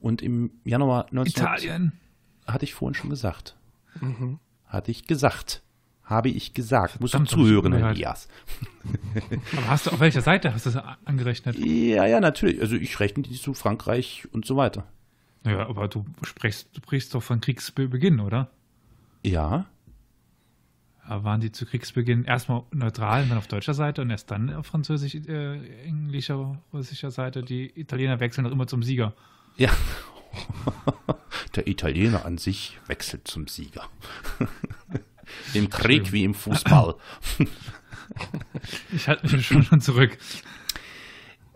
Speaker 1: Und im Januar 19...
Speaker 2: Italien.
Speaker 1: Hatte ich vorhin schon gesagt. Mhm. Hatte ich gesagt. Habe ich gesagt. Musst du
Speaker 2: Verdammt,
Speaker 1: zuhören,
Speaker 2: ich
Speaker 1: Elias. [laughs]
Speaker 2: Aber hast du auf welcher Seite hast du das angerechnet?
Speaker 1: Ja, ja, natürlich. Also ich rechne die zu Frankreich und so weiter.
Speaker 2: Ja, aber du sprichst, du sprichst doch von Kriegsbeginn, oder?
Speaker 1: Ja.
Speaker 2: Aber waren die zu Kriegsbeginn erstmal neutral und dann auf deutscher Seite und erst dann auf französisch, äh, englischer, russischer Seite? Die Italiener wechseln doch immer zum Sieger.
Speaker 1: Ja. [laughs] Der Italiener an sich wechselt zum Sieger. [laughs] Im Krieg wie im Fußball.
Speaker 2: Ich halte mich schon, schon zurück.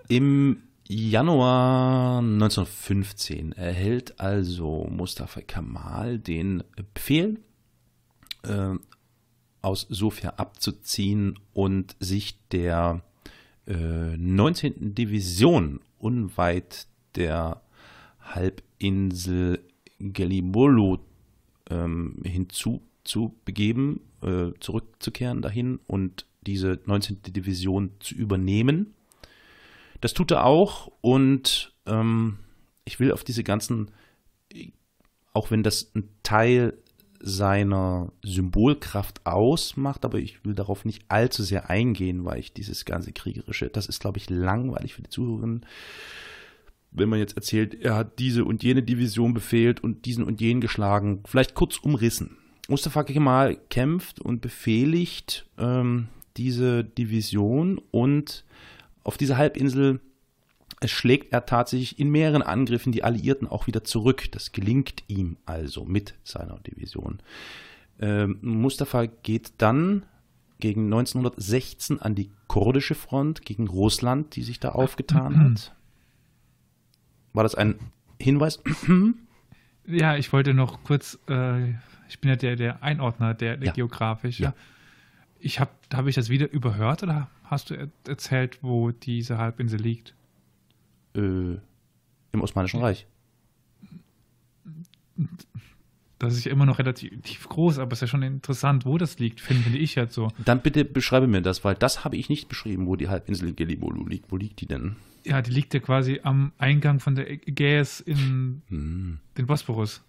Speaker 1: Im Januar 1915 erhält also Mustafa Kemal den Befehl, äh, aus Sofia abzuziehen und sich der äh, 19. Division unweit der Halbinsel Gelibolu ähm, hinzubegeben, äh, zurückzukehren dahin und diese 19. Division zu übernehmen. Das tut er auch und ähm, ich will auf diese ganzen, auch wenn das ein Teil seiner Symbolkraft ausmacht, aber ich will darauf nicht allzu sehr eingehen, weil ich dieses ganze kriegerische, das ist, glaube ich, langweilig für die Zuhörerinnen. Wenn man jetzt erzählt, er hat diese und jene Division befehlt und diesen und jenen geschlagen, vielleicht kurz umrissen. Mustafa Kemal kämpft und befehligt ähm, diese Division und auf dieser Halbinsel schlägt er tatsächlich in mehreren Angriffen die Alliierten auch wieder zurück. Das gelingt ihm also mit seiner Division. Ähm, Mustafa geht dann gegen 1916 an die kurdische Front gegen Russland, die sich da aufgetan hat. War das ein Hinweis? [clears throat]
Speaker 2: Ja, ich wollte noch kurz, äh, ich bin ja der, der Einordner, der, der
Speaker 1: Ja.
Speaker 2: geografische.
Speaker 1: Ja.
Speaker 2: Ich habe, habe ich das wieder überhört oder hast du er erzählt, wo diese Halbinsel liegt?
Speaker 1: äh, Im Osmanischen Reich.
Speaker 2: Das ist ja immer noch relativ groß, aber es ist ja schon interessant, wo das liegt, finde [laughs] ich jetzt so.
Speaker 1: Dann bitte beschreibe mir das, weil das habe ich nicht beschrieben, wo die Halbinsel Gelibolu liegt. Wo liegt die denn?
Speaker 2: Ja, die liegt ja quasi am Eingang von der Ägäis in
Speaker 1: Hm,
Speaker 2: den Bosporus.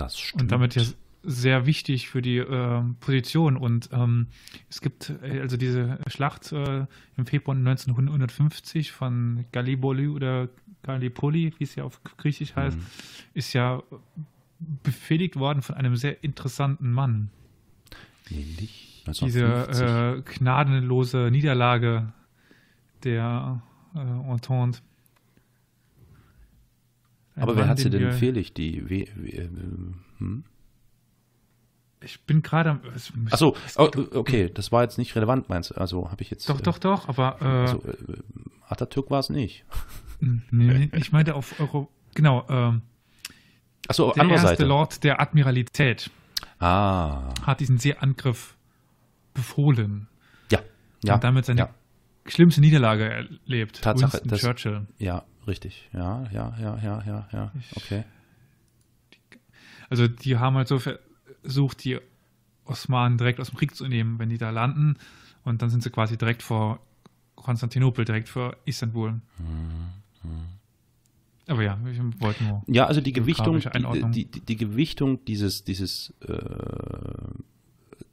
Speaker 1: Das stimmt.
Speaker 2: Und damit ja sehr wichtig für die äh, Position. Und ähm, es gibt äh, also diese Schlacht äh, im Februar 1950 von Gallipoli oder Gallipoli, wie es ja auf Griechisch heißt, mhm. ist ja befehligt worden von einem sehr interessanten Mann.
Speaker 1: Nämlich
Speaker 2: diese äh, gnadenlose Niederlage der äh, Entente.
Speaker 1: Aber wer hat sie denn befehligt? Die, wie, wie, äh,
Speaker 2: hm? Ich bin gerade am.
Speaker 1: Achso, oh, okay, das war jetzt nicht relevant, meinst du? Also habe ich jetzt.
Speaker 2: Doch, doch, doch, aber. Äh, also, äh,
Speaker 1: Atatürk war es nicht.
Speaker 2: Nee, ich meinte auf Euro. Genau. Ähm,
Speaker 1: Achso,
Speaker 2: der erste Seite. Lord der Admiralität
Speaker 1: ah.
Speaker 2: hat diesen Seeangriff befohlen.
Speaker 1: Ja, ja.
Speaker 2: Und damit seine
Speaker 1: ja.
Speaker 2: Schlimmste Niederlage erlebt.
Speaker 1: Tatsache,
Speaker 2: Winston
Speaker 1: das,
Speaker 2: Churchill.
Speaker 1: Ja, richtig. Ja, ja, ja, ja, ja, ja. Okay.
Speaker 2: Also die haben halt so versucht, die Osmanen direkt aus dem Krieg zu nehmen, wenn die da landen. Und dann sind sie quasi direkt vor Konstantinopel, direkt vor Istanbul. Mhm. Aber ja, ich wollte nur.
Speaker 1: Ja, also die Gewichtung, die, die, die, Gewichtung dieses, dieses äh,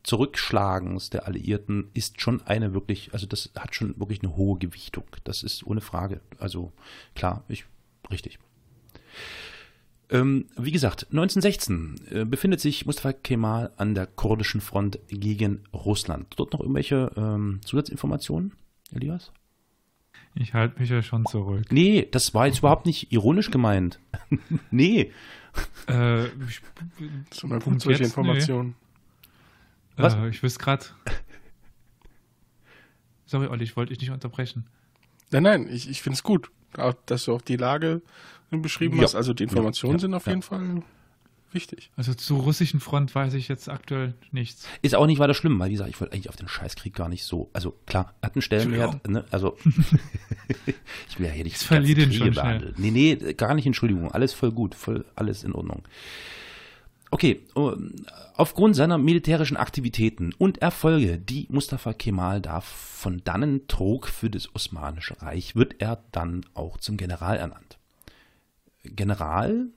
Speaker 1: Zurückschlagens der Alliierten ist schon eine wirklich, also das hat schon wirklich eine hohe Gewichtung. Das ist ohne Frage. Also klar, ich, richtig. Ähm, wie gesagt, 1916 äh, befindet sich Mustafa Kemal an der kurdischen Front gegen Russland. Dort noch irgendwelche ähm, Zusatzinformationen, Elias?
Speaker 2: Ich halte mich ja schon zurück.
Speaker 1: Nee, das war jetzt überhaupt nicht ironisch gemeint. [laughs] nee.
Speaker 3: Äh, [laughs] ich, so mal gut solche Informationen.
Speaker 2: Nee. Was? Äh, ich wüsste gerade. [laughs] Sorry, Olli, ich wollte dich nicht unterbrechen.
Speaker 3: Nein, nein, ich, ich finde es gut, dass du auch die Lage beschrieben ja. hast. Also die Informationen ja, ja, sind auf jeden Fall wichtig.
Speaker 2: Also zur russischen Front weiß ich jetzt aktuell nichts.
Speaker 1: Ist auch nicht weiter schlimm, weil wie gesagt, ich wollte eigentlich auf den Scheißkrieg gar nicht so. Also klar, hat einen Stellenwert, ne? Also [laughs] [laughs] ich will ja hier nicht
Speaker 2: Kriege schon behandeln.
Speaker 1: Nee, nee, gar nicht, Entschuldigung. Alles voll gut, voll alles in Ordnung. Okay, oh, aufgrund seiner militärischen Aktivitäten und Erfolge, die Mustafa Kemal da von dannen trug für das Osmanische Reich, wird er dann auch zum General ernannt. General,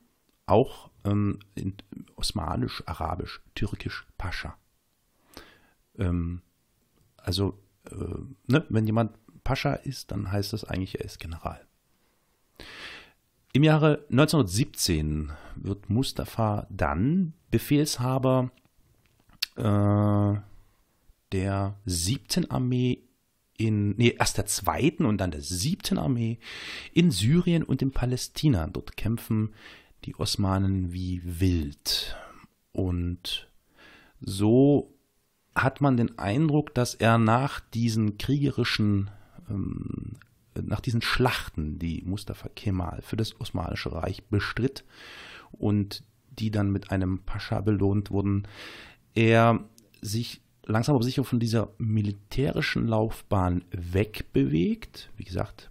Speaker 1: auch ähm, in Osmanisch, Arabisch, Türkisch, Pascha. Ähm, also, äh, ne, wenn jemand Pascha ist, dann heißt das eigentlich, er ist General. Im Jahre 1917 wird Mustafa dann Befehlshaber äh, der 7. Armee in, nee, erst der zweiten und dann der siebten Armee in Syrien und in Palästina. Dort kämpfen die Osmanen wie wild. Und so hat man den Eindruck, dass er nach diesen kriegerischen, ähm, nach diesen Schlachten, die Mustafa Kemal für das Osmanische Reich bestritt und die dann mit einem Pascha belohnt wurden, er sich langsam aber sicher von dieser militärischen Laufbahn wegbewegt. Wie gesagt,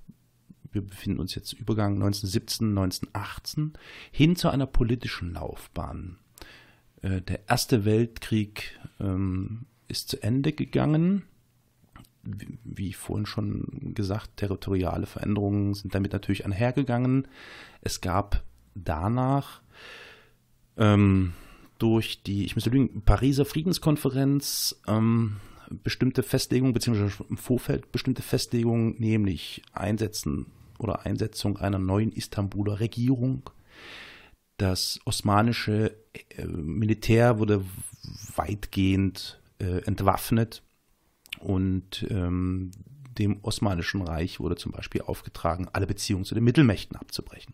Speaker 1: wir befinden uns jetzt Übergang 1917, 1918 hin zu einer politischen Laufbahn. Äh, der Erste Weltkrieg ähm, ist zu Ende gegangen. Wie vorhin schon gesagt, territoriale Veränderungen sind damit natürlich einhergegangen. Es gab danach ähm, durch die, ich müsste lügen, Pariser Friedenskonferenz ähm, bestimmte Festlegungen, beziehungsweise im Vorfeld bestimmte Festlegungen, nämlich Einsetzen oder Einsetzung einer neuen Istanbuler Regierung. Das osmanische äh, Militär wurde weitgehend äh, entwaffnet und ähm, dem Osmanischen Reich wurde zum Beispiel aufgetragen, alle Beziehungen zu den Mittelmächten abzubrechen.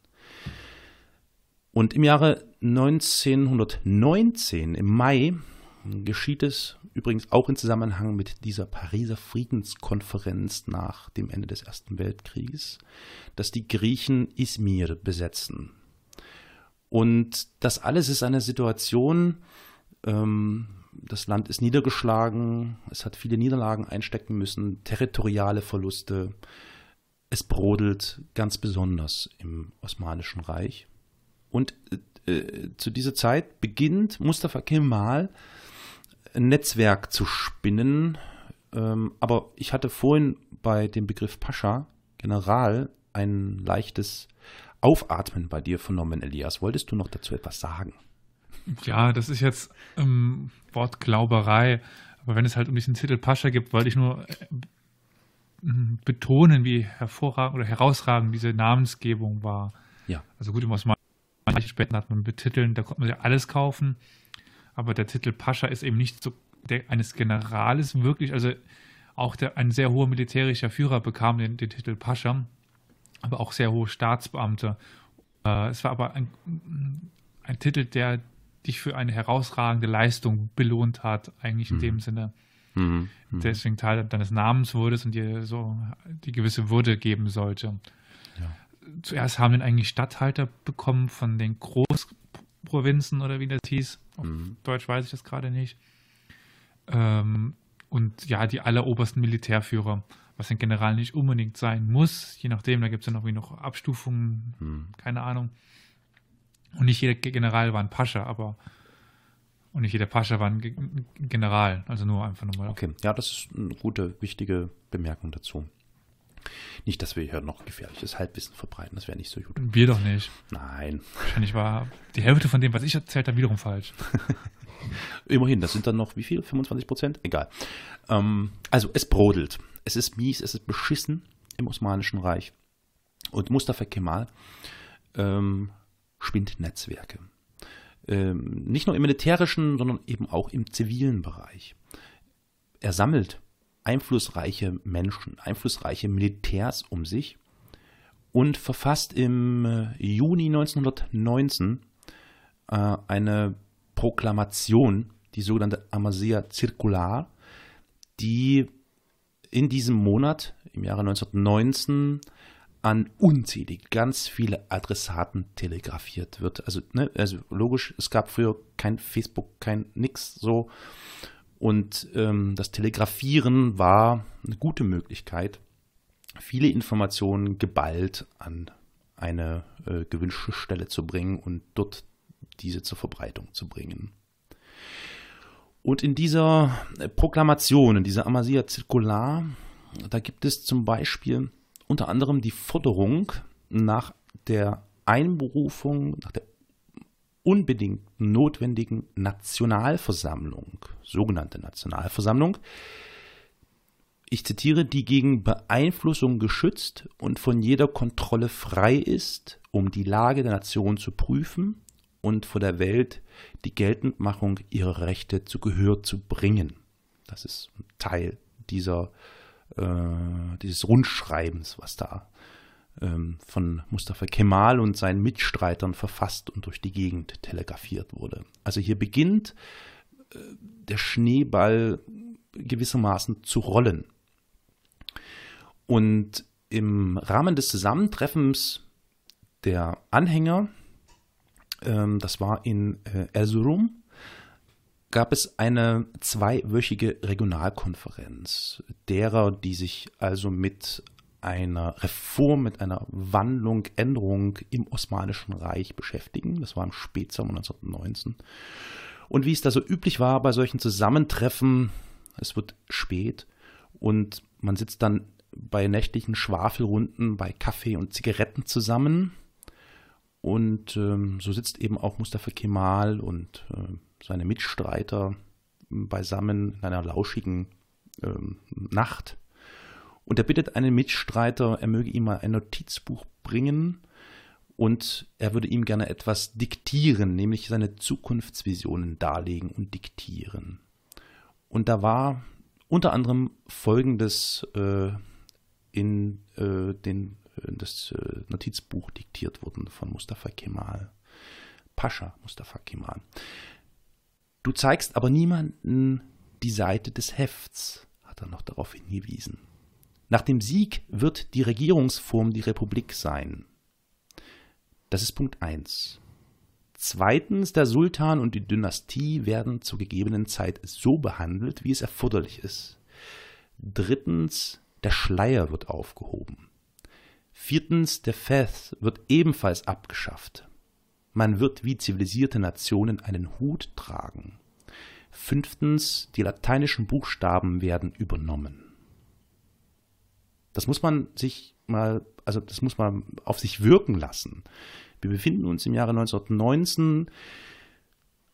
Speaker 1: Und im Jahre 1919, im Mai, geschieht es übrigens auch in Zusammenhang mit dieser Pariser Friedenskonferenz nach dem Ende des Ersten Weltkrieges, dass die Griechen Izmir besetzen. Und das alles ist eine Situation, ähm, das Land ist niedergeschlagen, es hat viele Niederlagen einstecken müssen, territoriale Verluste, es brodelt ganz besonders im Osmanischen Reich. Und äh, äh, zu dieser Zeit beginnt Mustafa Kemal ein Netzwerk zu spinnen. Ähm, aber ich hatte vorhin bei dem Begriff Pascha, General, ein leichtes Aufatmen bei dir vernommen, Elias. Wolltest du noch dazu etwas sagen?
Speaker 2: Ja, das ist jetzt ähm, Wortglauberei. Aber wenn es halt um diesen Titel Pascha gibt, wollte ich nur äh, betonen, wie hervorragend oder herausragend diese Namensgebung war.
Speaker 1: Ja.
Speaker 2: Also gut, im Osmanischen später hat man betiteln, da konnte man ja alles kaufen. Aber der Titel Pascha ist eben nicht so der eines Generales wirklich, also auch der, ein sehr hoher militärischer Führer bekam den, den Titel Pascha, aber auch sehr hohe Staatsbeamte. Äh, es war aber ein, ein Titel, der dich für eine herausragende Leistung belohnt hat, eigentlich in mhm. dem Sinne. Mhm. Mhm. Deswegen Teil deines Namens wurdest und dir so die gewisse Würde geben sollte. Ja. Zuerst haben den eigentlich Statthalter bekommen von den Großprovinzen oder wie das hieß. Auf mhm. Deutsch weiß ich das gerade nicht. Ähm, und ja, die allerobersten Militärführer, was ein General nicht unbedingt sein muss, je nachdem, da gibt es dann irgendwie noch Abstufungen, hm. keine Ahnung. Und nicht jeder General war ein Pascha, aber und nicht jeder Pascha war ein General, also nur einfach nochmal.
Speaker 1: Okay, ja, das ist eine gute, wichtige Bemerkung dazu. Nicht, dass wir hier noch gefährliches Halbwissen verbreiten, das wäre nicht so gut.
Speaker 2: Wir doch nicht.
Speaker 1: Nein.
Speaker 2: Wahrscheinlich war die Hälfte von dem, was ich erzählt habe, wiederum falsch. [laughs]
Speaker 1: Immerhin, das sind dann noch wie viel? 25 Prozent? Egal. Ähm, also es brodelt. Es ist mies, es ist beschissen im Osmanischen Reich. Und Mustafa Kemal ähm, spinnt Netzwerke. Ähm, nicht nur im militärischen, sondern eben auch im zivilen Bereich. Er sammelt einflussreiche Menschen, einflussreiche Militärs um sich und verfasst im äh, Juni 1919 äh, eine Proklamation, die sogenannte Amasea Circular, die in diesem Monat, im Jahre 1919, an unzählig ganz viele Adressaten telegrafiert wird. Also, ne, also logisch, es gab früher kein Facebook, kein nix so. Und ähm, das Telegrafieren war eine gute Möglichkeit, viele Informationen geballt an eine äh, gewünschte Stelle zu bringen und dort diese zur Verbreitung zu bringen. Und in dieser Proklamation, in dieser Amasia Zirkular, da gibt es zum Beispiel unter anderem die Forderung nach der Einberufung, nach der unbedingt notwendigen Nationalversammlung, sogenannte Nationalversammlung, ich zitiere, die gegen Beeinflussung geschützt und von jeder Kontrolle frei ist, um die Lage der Nation zu prüfen und vor der Welt die Geltendmachung ihrer Rechte zu Gehör zu bringen. Das ist Teil dieser, äh, dieses Rundschreibens, was da ähm, von Mustafa Kemal und seinen Mitstreitern verfasst und durch die Gegend telegrafiert wurde. Also hier beginnt äh, der Schneeball gewissermaßen zu rollen. Und im Rahmen des Zusammentreffens der Anhänger ähm, das war in äh, Erzurum, gab es eine zweiwöchige Regionalkonferenz derer, die sich also mit einer Reform, mit einer Wandlung, Änderung im Osmanischen Reich beschäftigen. Das war im Spätsommer 1919. Und wie es da so üblich war bei solchen Zusammentreffen, es wird spät und man sitzt dann bei nächtlichen Schwafelrunden bei Kaffee und Zigaretten zusammen und ähm, so sitzt eben auch Mustafa Kemal und äh, seine Mitstreiter beisammen in einer lauschigen ähm, Nacht. Und er bittet einen Mitstreiter, er möge ihm mal ein Notizbuch bringen und er würde ihm gerne etwas diktieren, nämlich seine Zukunftsvisionen darlegen und diktieren. Und da war unter anderem Folgendes äh, in äh, den das äh, Notizbuch diktiert wurden von Mustafa Kemal. Pascha Mustafa Kemal. Du zeigst aber niemanden die Seite des Hefts, hat er noch darauf hingewiesen. Nach dem Sieg wird die Regierungsform die Republik sein. Das ist Punkt 1. Zweitens, der Sultan und die Dynastie werden zur gegebenen Zeit so behandelt, wie es erforderlich ist. Drittens, der Schleier wird aufgehoben. Viertens, der Feth wird ebenfalls abgeschafft. Man wird wie zivilisierte Nationen einen Hut tragen. Fünftens, die lateinischen Buchstaben werden übernommen. Das muss man sich mal, also das muss man auf sich wirken lassen. Wir befinden uns im Jahre 1919.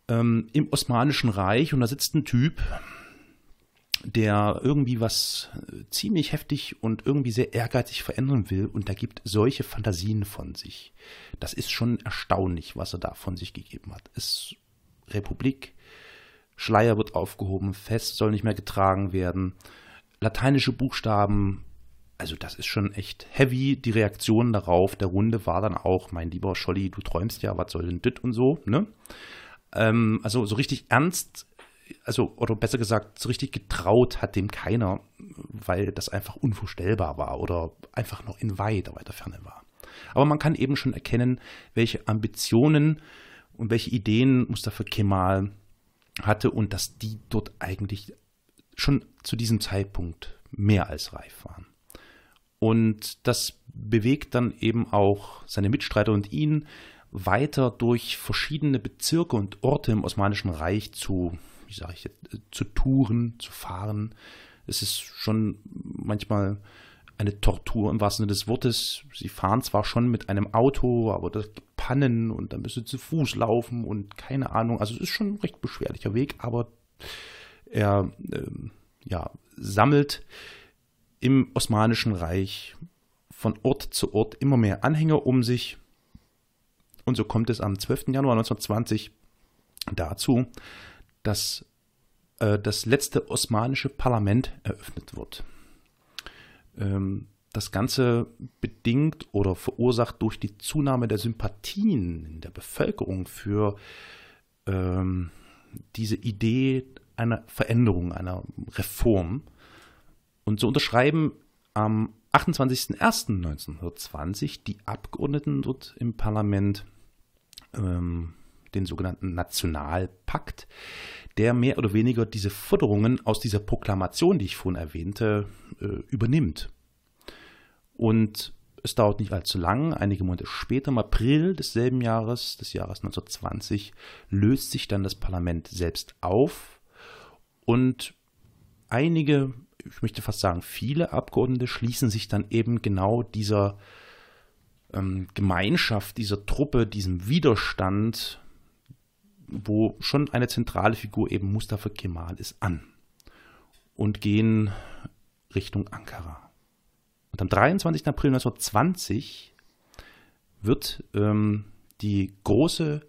Speaker 1: ähm, im Osmanischen Reich und da sitzt ein Typ, der irgendwie was äh, ziemlich heftig und irgendwie sehr ehrgeizig verändern will und da gibt solche Fantasien von sich. Das ist schon erstaunlich, was er da von sich gegeben hat. Es Republik, Schleier wird aufgehoben, Fest soll nicht mehr getragen werden, lateinische Buchstaben, also das ist schon echt heavy. Die Reaktion darauf der Runde war dann auch, mein lieber Scholli, du träumst ja, was soll denn dit und so, ne? Ähm, also so richtig ernst also, oder besser gesagt, so richtig getraut hat dem keiner, weil das einfach unvorstellbar war oder einfach noch in weiter, weiter Ferne war. Aber man kann eben schon erkennen, welche Ambitionen und welche Ideen Mustafa Kemal hatte und dass die dort eigentlich schon zu diesem Zeitpunkt mehr als reif waren. Und das bewegt dann eben auch seine Mitstreiter und ihn weiter durch verschiedene Bezirke und Orte im Osmanischen Reich zu wie sage ich jetzt, äh, zu touren, zu fahren. Es ist schon manchmal eine Tortur im wahrsten Sinne des Wortes. Sie fahren zwar schon mit einem Auto, aber das gibt Pannen und dann müssen sie zu Fuß laufen und keine Ahnung. Also es ist schon ein recht beschwerlicher Weg, aber er ähm, ja, sammelt im Osmanischen Reich von Ort zu Ort immer mehr Anhänger um sich. Und so kommt es am 12. Januar 1920 dazu, dass äh, das letzte osmanische Parlament eröffnet wird. Ähm, das Ganze bedingt oder verursacht durch die Zunahme der Sympathien in der Bevölkerung für ähm, diese Idee einer Veränderung, einer Reform. Und so unterschreiben am 28.01.1920 die Abgeordneten dort im Parlament ähm, den sogenannten Nationalpakt, der mehr oder weniger diese Forderungen aus dieser Proklamation, die ich vorhin erwähnte, äh, übernimmt. Und es dauert nicht allzu lang, einige Monate später, im April desselben Jahres, des Jahres 1920, löst sich dann das Parlament selbst auf und einige, ich möchte fast sagen viele Abgeordnete schließen sich dann eben genau dieser ähm, Gemeinschaft, dieser Truppe, diesem Widerstand wo schon eine zentrale Figur eben Mustafa Kemal ist, an und gehen Richtung Ankara. Und am 23. April 1920 wird ähm, die große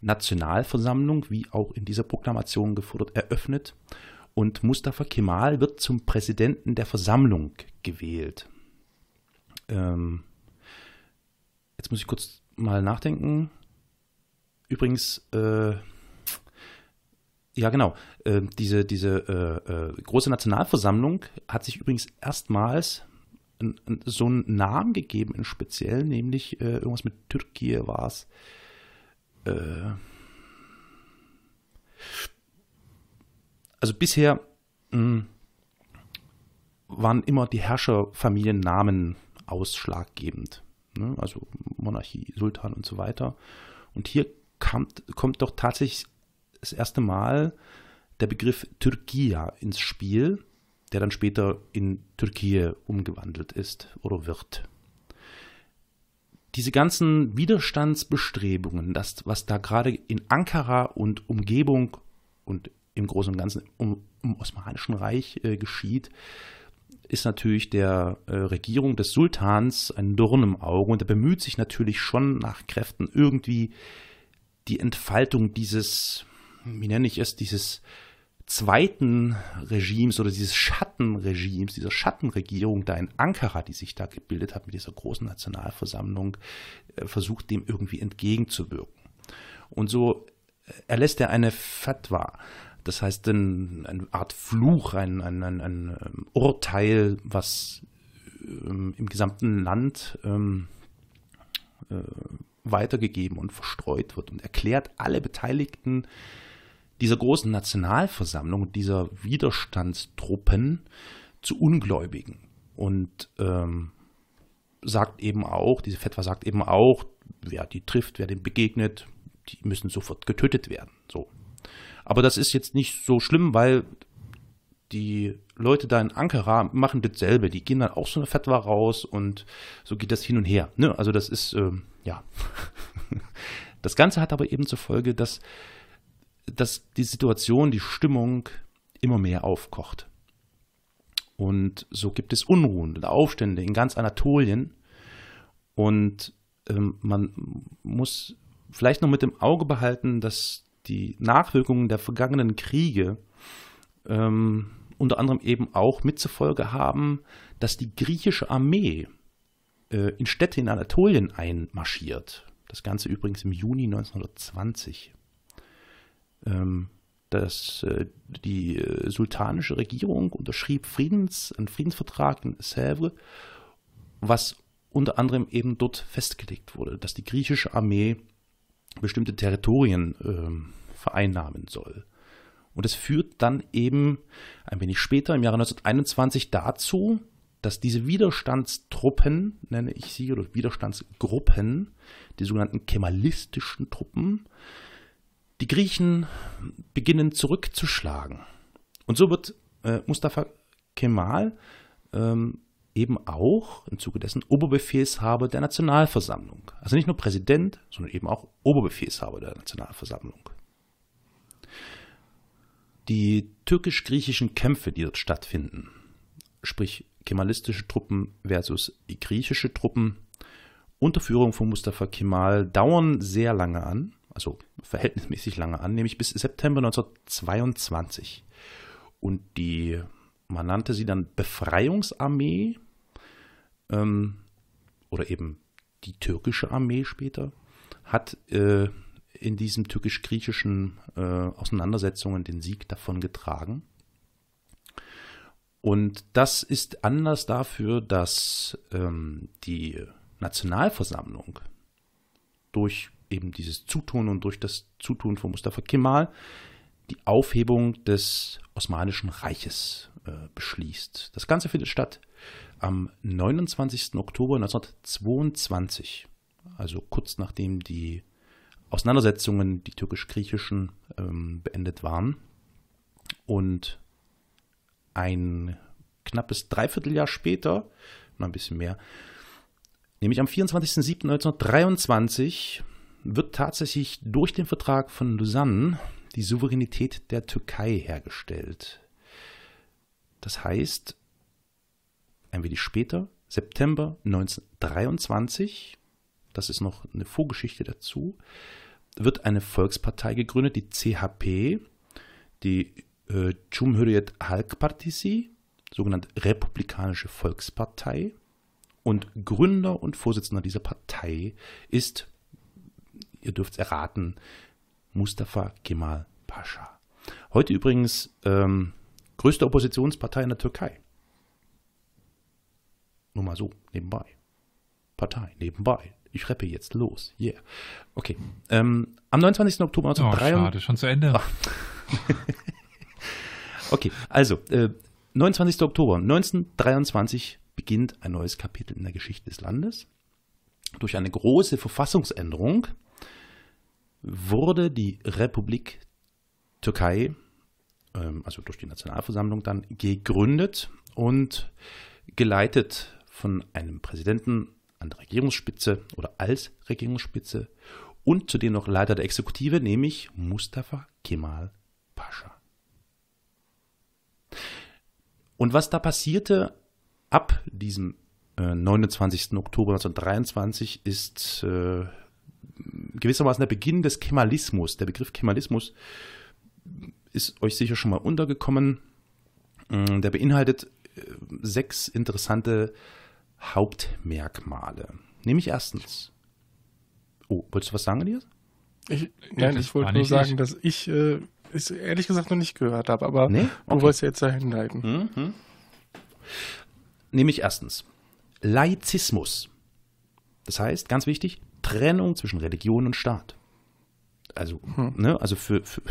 Speaker 1: Nationalversammlung, wie auch in dieser Proklamation gefordert, eröffnet und Mustafa Kemal wird zum Präsidenten der Versammlung gewählt. Ähm, jetzt muss ich kurz mal nachdenken. Übrigens, äh, ja genau, äh, diese, diese äh, äh große Nationalversammlung hat sich übrigens erstmals so einen Namen gegeben in speziell, nämlich äh, irgendwas mit Türkei war es. Äh, also bisher mh, hm, waren immer die Herrscherfamiliennamen ausschlaggebend. Ne? Also Monarchie, Sultan und so weiter. Und hier kam, kommt doch tatsächlich das erste Mal der Begriff Türkia ins Spiel, der dann später in Türkei umgewandelt ist oder wird. Diese ganzen Widerstandsbestrebungen, das, was da gerade in Ankara und Umgebung und im Großen und Ganzen um, im Osmanischen Reich äh, geschieht, ist natürlich der äh, Regierung des Sultans ein Dorn im Auge und er bemüht sich natürlich schon nach Kräften irgendwie die Entfaltung dieses, wie nenne ich es, dieses zweiten Regimes oder dieses Schattenregimes, dieser Schattenregierung da in Ankara, die sich da gebildet hat mit dieser großen Nationalversammlung, äh, versucht dem irgendwie entgegenzuwirken. Und so äh, erlässt er eine Fatwa, das heißt eine Art Fluch, ein, ein, ein, ein ähm, Urteil, was ähm, im gesamten Land ähm, äh, weitergegeben und verstreut wird und erklärt alle Beteiligten dieser großen Nationalversammlung, dieser Widerstandstruppen zu Ungläubigen und ähm, sagt eben auch, diese Fetwa sagt eben auch, wer die trifft, wer dem begegnet, die müssen sofort getötet werden. So. Aber das ist jetzt nicht so schlimm, weil die Leute da in Ankara machen dasselbe. Die gehen dann auch so eine Fetwa raus und so geht das hin und her. Ne? Also das ist, ähm, ja. [laughs] Das Ganze hat aber eben zur Folge, dass dass die Situation, die Stimmung immer mehr aufkocht. Und so gibt es Unruhen und Aufstände in ganz Anatolien. Und ähm, man muss vielleicht noch mit dem Auge behalten, dass die Nachwirkungen der vergangenen Kriege ähm, unter anderem eben auch mit zur Folge haben, dass die griechische Armee äh, in Städte in Anatolien einmarschiert. Das Ganze übrigens im Juni 1920. Ähm, dass äh, die äh, sultanische Regierung unterschrieb Friedens, einen Friedensvertrag in Sèvres, was unter anderem eben dort festgelegt wurde, dass die griechische Armee bestimmte Territorien äh, vereinnahmen soll. Und es führt dann eben ein wenig später, im Jahre 1921, dazu, dass diese Widerstandstruppen, nenne ich sie, oder Widerstandsgruppen, die sogenannten kemalistischen Truppen, die Griechen beginnen zurückzuschlagen. Und so wird äh, Mustafa Kemal ähm, eben auch im Zuge dessen Oberbefehlshaber der Nationalversammlung. Also nicht nur Präsident, sondern eben auch Oberbefehlshaber der Nationalversammlung. Die türkisch-griechischen Kämpfe, die dort stattfinden, sprich kemalistische Truppen versus griechische Truppen unter Führung von Mustafa Kemal, dauern sehr lange an also verhältnismäßig lange an, nämlich bis September 1922. Und die, man nannte sie dann Befreiungsarmee ähm, oder eben die türkische Armee später, hat äh, in diesen türkisch-griechischen äh, Auseinandersetzungen den Sieg davon getragen. Und das ist Anlass dafür, dass ähm, die Nationalversammlung durch eben dieses Zutun und durch das Zutun von Mustafa Kemal die Aufhebung des Osmanischen Reiches äh, beschließt. Das Ganze findet statt am 29. Oktober 1922, also kurz nachdem die Auseinandersetzungen, die türkisch-griechischen, ähm, beendet waren. Und ein knappes Dreivierteljahr später, noch ein bisschen mehr, nämlich am 24.07.1923, wird tatsächlich durch den Vertrag von Lausanne die Souveränität der Türkei hergestellt. Das heißt, ein wenig später, September 1923, das ist noch eine Vorgeschichte dazu, wird eine Volkspartei gegründet, die CHP, die äh, Cumhuriyet Halk Partisi, sogenannte Republikanische Volkspartei. Und Gründer und Vorsitzender dieser Partei ist ihr dürft es erraten, Mustafa Kemal Pascha. Heute übrigens ähm, größte Oppositionspartei in der Türkei. Nur mal so, nebenbei. Partei, nebenbei. Ich rappe jetzt los. Yeah. Okay. Ähm, am 29. Oktober
Speaker 2: 1923. Oh, schade, schon zu Ende. [laughs]
Speaker 1: okay, also, äh, 29. Oktober 1923 beginnt ein neues Kapitel in der Geschichte des Landes. Durch eine große Verfassungsänderung wurde die Republik Türkei, ähm, also durch die Nationalversammlung dann, gegründet und geleitet von einem Präsidenten an der Regierungsspitze oder als Regierungsspitze und zudem noch Leiter der Exekutive, nämlich Mustafa Kemal Pascha. Und was da passierte ab diesem äh, 29. Oktober 1923 ist äh, gewissermaßen der Beginn des Kemalismus. Der Begriff Kemalismus ist euch sicher schon mal untergekommen. Mm, der beinhaltet äh, sechs interessante Hauptmerkmale. Nämlich erstens. Oh, wolltest du was sagen, Elias?
Speaker 3: Ich, nein, ich wollte nur sagen, ich. dass ich äh, es ehrlich gesagt noch nicht gehört habe, aber nee? okay. du wolltest ja jetzt dahin leiten. Mhm.
Speaker 1: Nämlich erstens Laizismus. Das heißt, ganz wichtig, Trennung zwischen Religion und Staat. Also, hm. ne, also für, für,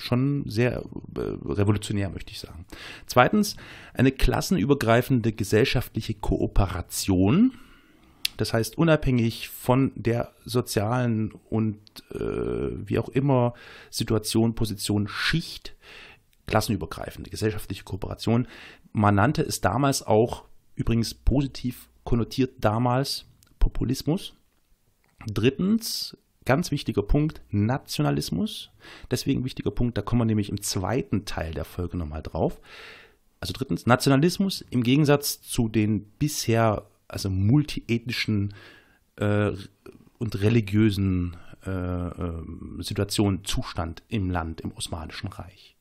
Speaker 1: schon sehr äh, revolutionär, möchte ich sagen. Zweitens, eine klassenübergreifende gesellschaftliche Kooperation. Das heißt, unabhängig von der sozialen und äh, wie auch immer Situation, Position, Schicht, klassenübergreifende gesellschaftliche Kooperation. Man nannte es damals auch, übrigens positiv konnotiert damals, Populismus. Drittens, ganz wichtiger Punkt, Nationalismus. Deswegen wichtiger Punkt, da kommen wir nämlich im zweiten Teil der Folge nochmal drauf. Also drittens, Nationalismus im Gegensatz zu den bisher also multiethnischen äh, und religiösen äh, äh, Situationen, Zustand im Land, im Osmanischen Reich.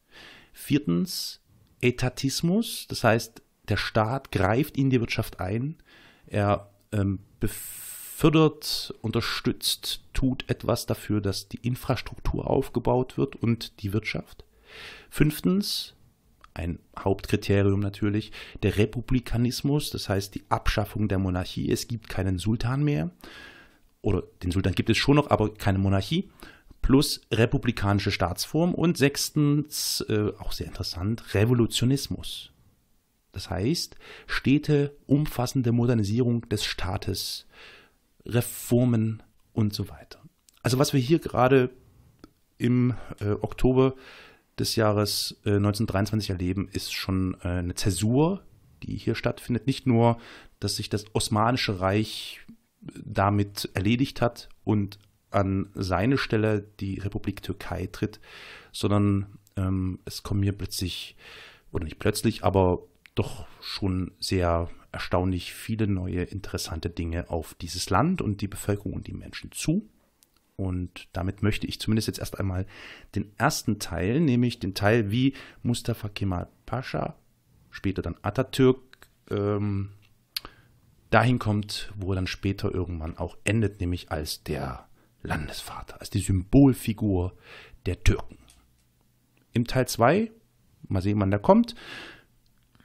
Speaker 1: Viertens, Etatismus, das heißt, der Staat greift in die Wirtschaft ein, er ähm, unterstützt, tut etwas dafür, dass die Infrastruktur aufgebaut wird und die Wirtschaft. Fünftens, ein Hauptkriterium natürlich, der Republikanismus, das heißt die Abschaffung der Monarchie. Es gibt keinen Sultan mehr. Oder den Sultan gibt es schon noch, aber keine Monarchie. Plus republikanische Staatsform. Und sechstens, äh, auch sehr interessant, Revolutionismus. Das heißt, stete umfassende Modernisierung des Staates, Reformen und so weiter. Also was wir hier gerade im äh, Oktober des Jahres äh, 1923 erleben, ist schon äh, eine Zäsur, die hier stattfindet. Nicht nur, dass sich das Osmanische Reich damit erledigt hat und an seine Stelle die Republik Türkei tritt, sondern ähm, es kommen hier plötzlich, oder nicht plötzlich, aber doch schon sehr erstaunlich viele neue interessante Dinge auf dieses Land und die Bevölkerung und die Menschen zu. Und damit möchte ich zumindest jetzt erst einmal den ersten Teil, nämlich den Teil, wie Mustafa Kemal Pascha, später dann Atatürk, ähm, dahin kommt, wo er dann später irgendwann auch endet, nämlich als der Landesvater, als die Symbolfigur der Türken. Im Teil 2, mal sehen, wann der kommt,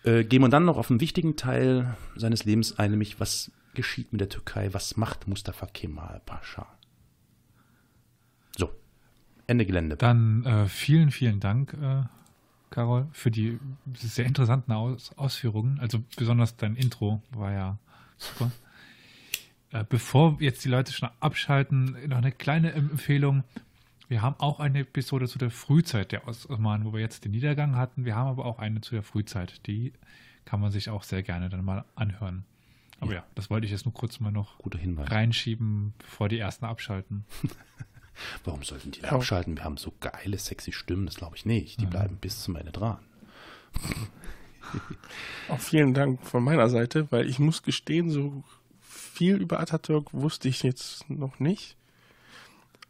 Speaker 1: äh, gehen wir dann noch auf einen wichtigen Teil seines Lebens ein, nämlich was geschieht mit der Türkei, was macht Mustafa Kemal Pascha. So, Ende Gelände.
Speaker 2: Dann äh, vielen, vielen Dank, äh, Carol, für die sehr interessanten Aus Ausführungen. Also besonders dein Intro war ja super. Äh, bevor jetzt die Leute schon abschalten, noch eine kleine Empfehlung. Wir haben auch eine Episode zu der Frühzeit der Osmanen, wo wir jetzt den Niedergang hatten. Wir haben aber auch eine zu der Frühzeit. Die kann man sich auch sehr gerne dann mal anhören. Aber ja, ja das wollte ich jetzt nur kurz mal noch reinschieben, bevor die ersten abschalten. [laughs]
Speaker 1: Warum sollten die ja. abschalten? Wir haben so geile, sexy Stimmen, das glaube ich nicht. Die ja. bleiben bis zum Ende dran. [laughs]
Speaker 3: Auch vielen Dank von meiner Seite, weil ich muss gestehen, so viel über Atatürk wusste ich jetzt noch nicht.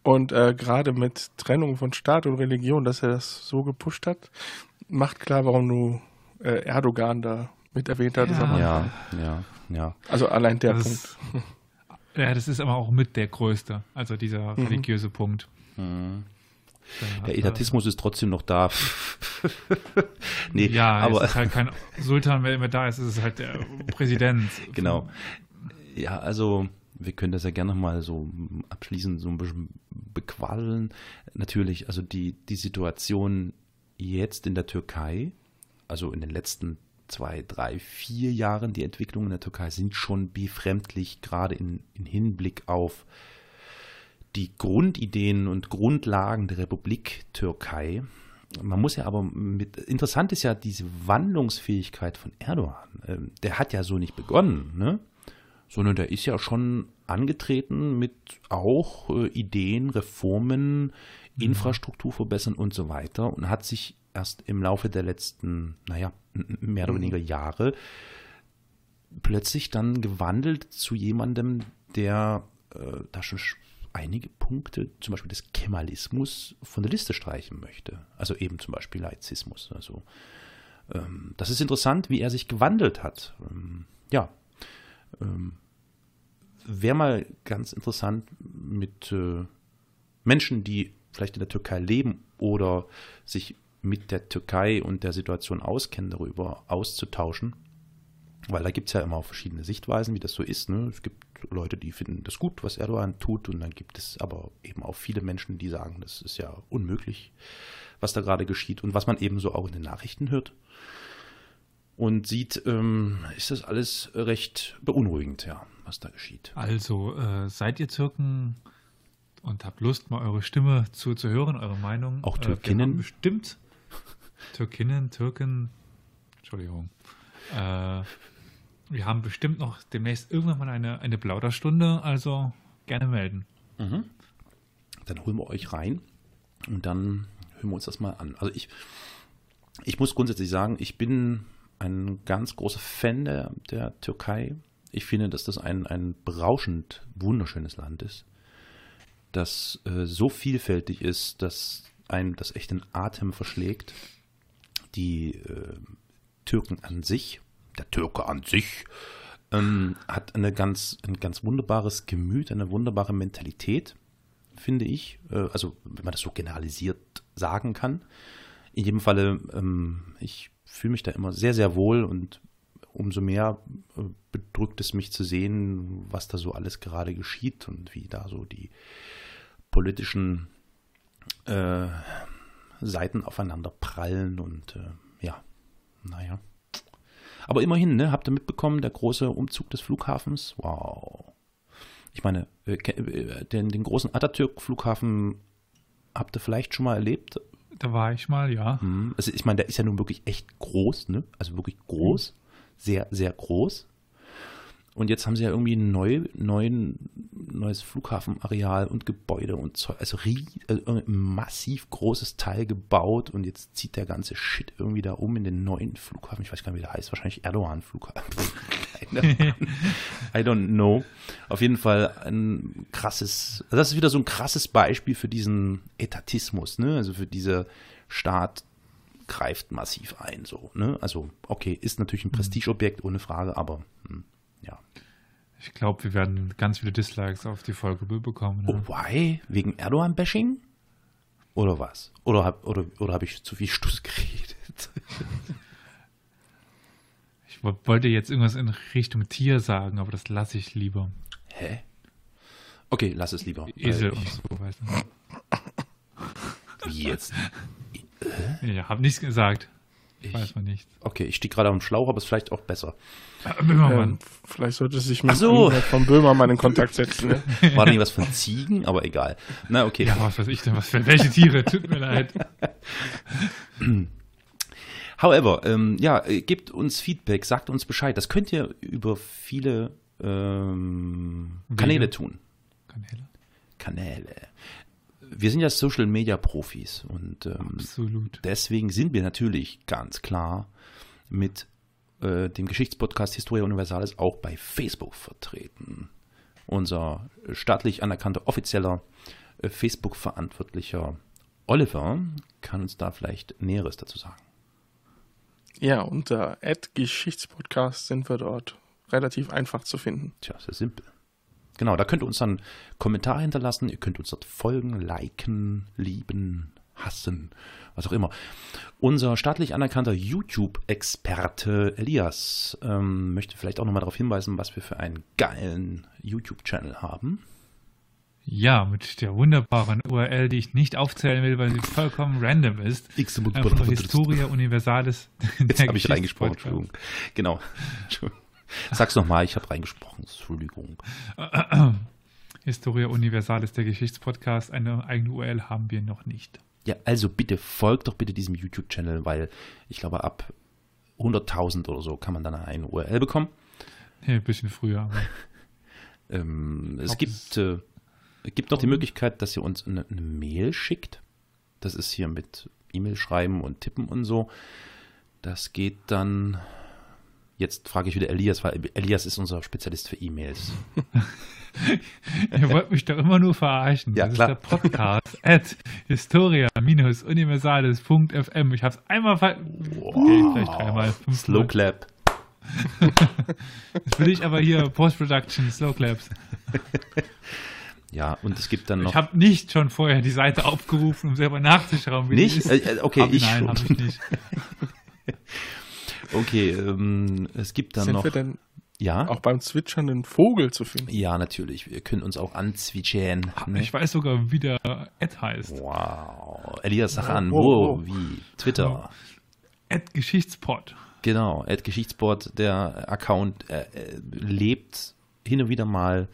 Speaker 3: Und äh, gerade mit Trennung von Staat und Religion, dass er das so gepusht hat, macht klar, warum du äh, Erdogan da mit erwähnt hattest.
Speaker 1: Ja, ja, ja, ja.
Speaker 3: Also allein der das Punkt.
Speaker 2: Ja, das ist aber auch mit der größte, also dieser mhm. religiöse Punkt.
Speaker 1: Mhm. Der Etatismus ist trotzdem noch da. [laughs]
Speaker 2: nee, ja, aber es ist halt kein Sultan, wer immer da ist, ist es halt der [laughs] Präsident.
Speaker 1: Genau. Ja, also wir können das ja gerne mal so abschließend so ein bisschen bequaddeln. Natürlich, also die, die Situation jetzt in der Türkei, also in den letzten zwei, drei, vier Jahren die Entwicklungen in der Türkei sind schon befremdlich, gerade in, in Hinblick auf die Grundideen und Grundlagen der Republik Türkei. Man muss ja aber mit, interessant ist ja diese Wandlungsfähigkeit von Erdogan. Ähm, der hat ja so nicht begonnen, ne? Sondern der ist ja schon angetreten mit auch äh, Ideen, Reformen, mhm. Infrastruktur verbessern und so weiter und hat sich erst im Laufe der letzten, naja, mehr oder mhm. weniger Jahre plötzlich dann gewandelt zu jemandem, der äh, da schon einige Punkte, zum Beispiel des Kemalismus, von der Liste streichen möchte. Also eben zum Beispiel Laizismus. Also ähm, das ist interessant, wie er sich gewandelt hat. Ähm, ja, ähm, wäre mal ganz interessant mit äh, Menschen, die vielleicht in der Türkei leben oder sich mit der Türkei und der Situation auskennen, darüber auszutauschen. Weil da gibt es ja immer auch verschiedene Sichtweisen, wie das so ist. Ne? Es gibt Leute, die finden das gut, was Erdogan tut, und dann gibt es aber eben auch viele Menschen, die sagen, das ist ja unmöglich, was da gerade geschieht und was man eben so auch in den Nachrichten hört. Und sieht, ähm, ist das alles recht beunruhigend, ja, was da geschieht.
Speaker 2: Also, äh, seid ihr Türken und habt Lust, mal eure Stimme zu, zu hören, eure Meinung?
Speaker 1: Auch Türkinnen?
Speaker 2: Äh, bestimmt Türkinnen, Türken, Entschuldigung. Äh, wir haben bestimmt noch demnächst irgendwann mal eine, eine Plauderstunde, also gerne melden. Mhm.
Speaker 1: dann holen wir euch rein und dann hören wir uns das mal an. Also ich, ich muss grundsätzlich sagen, ich bin ein ganz großer Fan der, der Türkei. Ich finde, dass das ein, ein berauschend wunderschönes Land ist, das äh, so vielfältig ist, dass einem das echt den Atem verschlägt. Die äh, Türken an sich, der Türke an sich, ähm, hat eine ganz, ein ganz wunderbares Gemüt, eine wunderbare Mentalität, finde ich. Äh, also, wenn man das so generalisiert sagen kann. In jedem Falle, ähm, ich fühle mich da immer sehr, sehr wohl und umso mehr äh, bedrückt es mich zu sehen, was da so alles gerade geschieht und wie da so die politischen äh, Seiten aufeinander prallen und äh, ja, naja. Aber immerhin, ne, habt ihr mitbekommen, der große Umzug des Flughafens? Wow. Ich meine, äh, äh, den, den großen Atatürk-Flughafen habt ihr vielleicht schon mal erlebt?
Speaker 2: Da war ich mal, ja.
Speaker 1: Hm, also ich meine, der ist ja nun wirklich echt groß, ne? Also wirklich groß. Sehr, sehr groß. Und jetzt haben sie ja irgendwie ein neu, neuen, neues Flughafenareal und Gebäude und Zeug, also, also massiv großes Teil gebaut und jetzt zieht der ganze Shit irgendwie da um in den neuen Flughafen. Ich weiß gar nicht, wie der heißt. Wahrscheinlich Erdogan-Flughafen. [laughs] I don't know. Auf jeden Fall ein krasses, also das ist wieder so ein krasses Beispiel für diesen Etatismus, ne? Also für diese Staat greift massiv ein, so, ne? Also, okay, ist natürlich ein mhm. Prestigeobjekt, ohne Frage, aber hm ja.
Speaker 2: Ich glaube, wir werden ganz viele Dislikes auf die Folge bekommen.
Speaker 1: Ne? Oh, why? Wegen Erdogan-Bashing? Oder was? Oder habe oder, oder hab ich zu viel Stuss geredet? [laughs]
Speaker 2: ich wollte jetzt irgendwas in Richtung Tier sagen, aber das lasse ich lieber.
Speaker 1: Hä? Okay, lass es lieber.
Speaker 2: Esel und so, weißt du.
Speaker 1: Wie jetzt?
Speaker 2: Ja, hab nichts gesagt. Ich, Weiß man nicht.
Speaker 1: Okay, ich stehe gerade am Schlauch, aber es ist vielleicht auch besser.
Speaker 3: Böhmermann. Ähm, vielleicht sollte sich mit so. von Böhmermann in Kontakt setzen. Ne? [laughs]
Speaker 1: War da nicht was von Ziegen, aber egal. Na, okay.
Speaker 2: Ja, was weiß ich denn, was für welche Tiere? Tut mir leid. [laughs]
Speaker 1: However, ähm, ja, äh, gebt uns Feedback, sagt uns Bescheid. Das könnt ihr über viele ähm, Kanäle tun. Kanäle? Kanäle wir sind ja Social Media Profis und ähm, deswegen sind wir natürlich ganz klar mit äh, dem Geschichtspodcast Historia Universalis auch bei Facebook vertreten. Unser staatlich anerkannter offizieller äh, Facebook-Verantwortlicher Oliver kann uns da vielleicht Näheres dazu sagen.
Speaker 3: Ja, unter Geschichtspodcast sind wir dort relativ einfach zu finden.
Speaker 1: Tja, sehr simpel. Genau, da könnt ihr uns dann Kommentare hinterlassen, ihr könnt uns dort folgen, liken, lieben, hassen, was auch immer. Unser staatlich anerkannter YouTube-Experte Elias ähm, möchte vielleicht auch nochmal darauf hinweisen, was wir für einen geilen YouTube-Channel haben.
Speaker 2: Ja, mit der wunderbaren URL, die ich nicht aufzählen will, weil sie vollkommen random ist. Einfach Historia Universalis.
Speaker 1: Jetzt habe ich reingesprochen, Entschuldigung. Genau. Entschuldigung. Sag's nochmal, ich habe reingesprochen. Entschuldigung. [clears throat]
Speaker 2: Historia Universalis, der Geschichtspodcast. Eine eigene URL haben wir noch nicht.
Speaker 1: Ja, also bitte folgt doch bitte diesem YouTube-Channel, weil ich glaube, ab 100.000 oder so kann man dann eine URL bekommen.
Speaker 2: Ja, ein bisschen früher. [laughs]
Speaker 1: ähm, es gibt, äh, gibt noch die Möglichkeit, dass ihr uns eine, eine Mail schickt. Das ist hier mit E-Mail schreiben und tippen und so. Das geht dann Jetzt frage ich wieder Elias, weil Elias ist unser Spezialist für E-Mails. [laughs]
Speaker 2: Ihr wollt mich doch immer nur verarschen.
Speaker 1: Ja,
Speaker 2: das
Speaker 1: klar.
Speaker 2: ist der Podcast [laughs] at historia-universales.fm. Ich habe es einmal ver... Wow. Okay, vielleicht dreimal.
Speaker 1: Slow Clap. [laughs]
Speaker 2: Jetzt will ich aber hier Post-Production, Slow Claps.
Speaker 1: Ja, und es gibt dann noch.
Speaker 2: Ich habe nicht schon vorher die Seite aufgerufen, um selber nachzuschauen,
Speaker 1: wie nicht? die ist. Äh, okay, hab, ich
Speaker 2: nein, habe ich nicht.
Speaker 1: Okay, ähm, es gibt dann
Speaker 3: Sind
Speaker 1: noch.
Speaker 3: Wir denn ja? Auch beim Zwitschern einen Vogel zu finden.
Speaker 1: Ja, natürlich. Wir können uns auch anzwitschern.
Speaker 2: Ne? Ich weiß sogar, wie der Ad heißt.
Speaker 1: Wow. Elias, sag an, wo, wie? Twitter.
Speaker 2: Ad Geschichtspot.
Speaker 1: Genau, Ad Geschichtspot, der Account äh, äh lebt hin und wieder mal.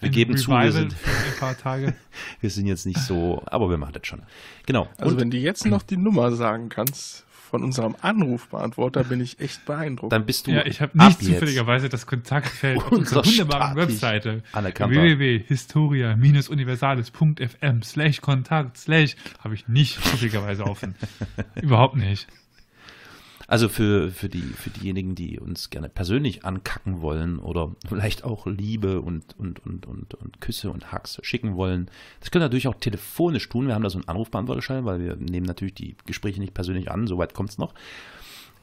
Speaker 1: Wir geben Revival zu, wir sind,
Speaker 2: ein paar Tage. [laughs]
Speaker 1: wir sind jetzt nicht so, aber wir machen das schon. Genau.
Speaker 3: Also und, wenn du jetzt noch die Nummer sagen kannst von unserem Anrufbeantworter bin ich echt beeindruckt.
Speaker 1: Dann bist du.
Speaker 2: Ja, ich habe
Speaker 1: ab
Speaker 2: nicht
Speaker 1: jetzt
Speaker 2: zufälligerweise das Kontaktfeld auf unserer wunderbaren Webseite www.historia-universales.fm slash Kontakt slash habe ich nicht zufälligerweise offen. [laughs] Überhaupt nicht.
Speaker 1: Also für, für, die, für diejenigen, die uns gerne persönlich ankacken wollen oder vielleicht auch Liebe und, und, und, und, und Küsse und Hacks schicken wollen, das können wir natürlich auch telefonisch tun. Wir haben da so einen Anrufbeantworterschein, weil wir nehmen natürlich die Gespräche nicht persönlich an, soweit kommt es noch.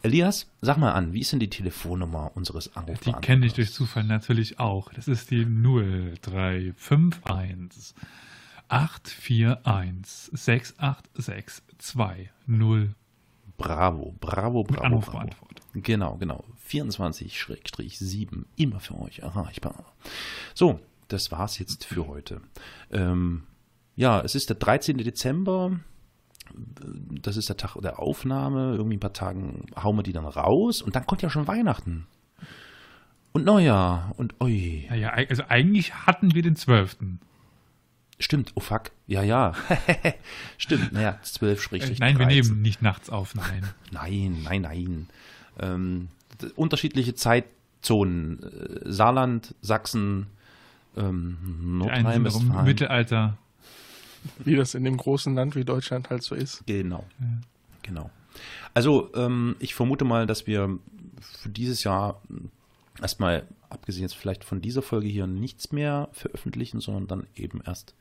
Speaker 1: Elias, sag mal an, wie ist denn die Telefonnummer unseres
Speaker 2: Die
Speaker 1: Anrufbeantworters?
Speaker 2: kenne ich durch Zufall natürlich auch. Das ist die 0351 841 6862 0
Speaker 1: Bravo, bravo, bravo.
Speaker 2: Anrufbeantworter.
Speaker 1: Genau, genau. 24-7 immer für euch erreichbar. So, das war's jetzt für heute. Ähm, ja, es ist der 13. Dezember. Das ist der Tag der Aufnahme. Irgendwie ein paar Tagen hauen wir die dann raus. Und dann kommt ja schon Weihnachten. Und Neujahr. Und oi.
Speaker 2: Naja, also eigentlich hatten wir den 12.
Speaker 1: Stimmt, oh fuck. Ja, ja. [laughs] Stimmt, naja, 12 sprich
Speaker 2: Äh, nein, wir nehmen nicht nachts auf, nein. [laughs]
Speaker 1: Nein, nein, nein. Ähm, unterschiedliche Zeitzonen. Äh, Saarland, Sachsen, ähm, Nordrhein-Westfalen.
Speaker 2: Mittelalter.
Speaker 3: Wie das in dem großen Land wie Deutschland halt so ist.
Speaker 1: Genau, genau. Also ähm, ich vermute mal, dass wir für dieses Jahr erstmal, abgesehen jetzt vielleicht von dieser Folge hier, nichts mehr veröffentlichen, sondern dann eben erst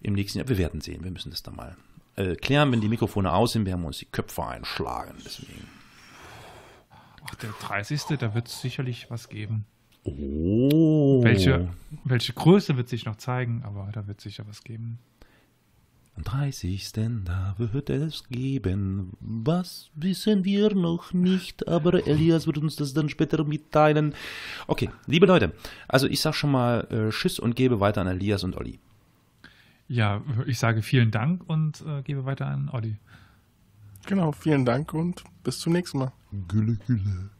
Speaker 1: im nächsten Jahr. Wir werden sehen, wir müssen das dann mal äh, klären. Wenn die Mikrofone aus sind, werden wir uns die Köpfe einschlagen. Deswegen.
Speaker 2: Ach, der 30. Da wird es sicherlich was geben.
Speaker 1: Oh.
Speaker 2: Welche, welche Größe wird sich noch zeigen, aber da wird sicher was geben.
Speaker 1: Am 30. da wird es geben. Was wissen wir noch nicht, aber Elias wird uns das dann später mitteilen. Okay, liebe Leute, also ich sag schon mal äh, Tschüss und gebe weiter an Elias und Olli.
Speaker 2: Ja, ich sage vielen Dank und äh, gebe weiter an Olli.
Speaker 3: Genau, vielen Dank und bis zum nächsten Mal.
Speaker 1: Gülle, gülle.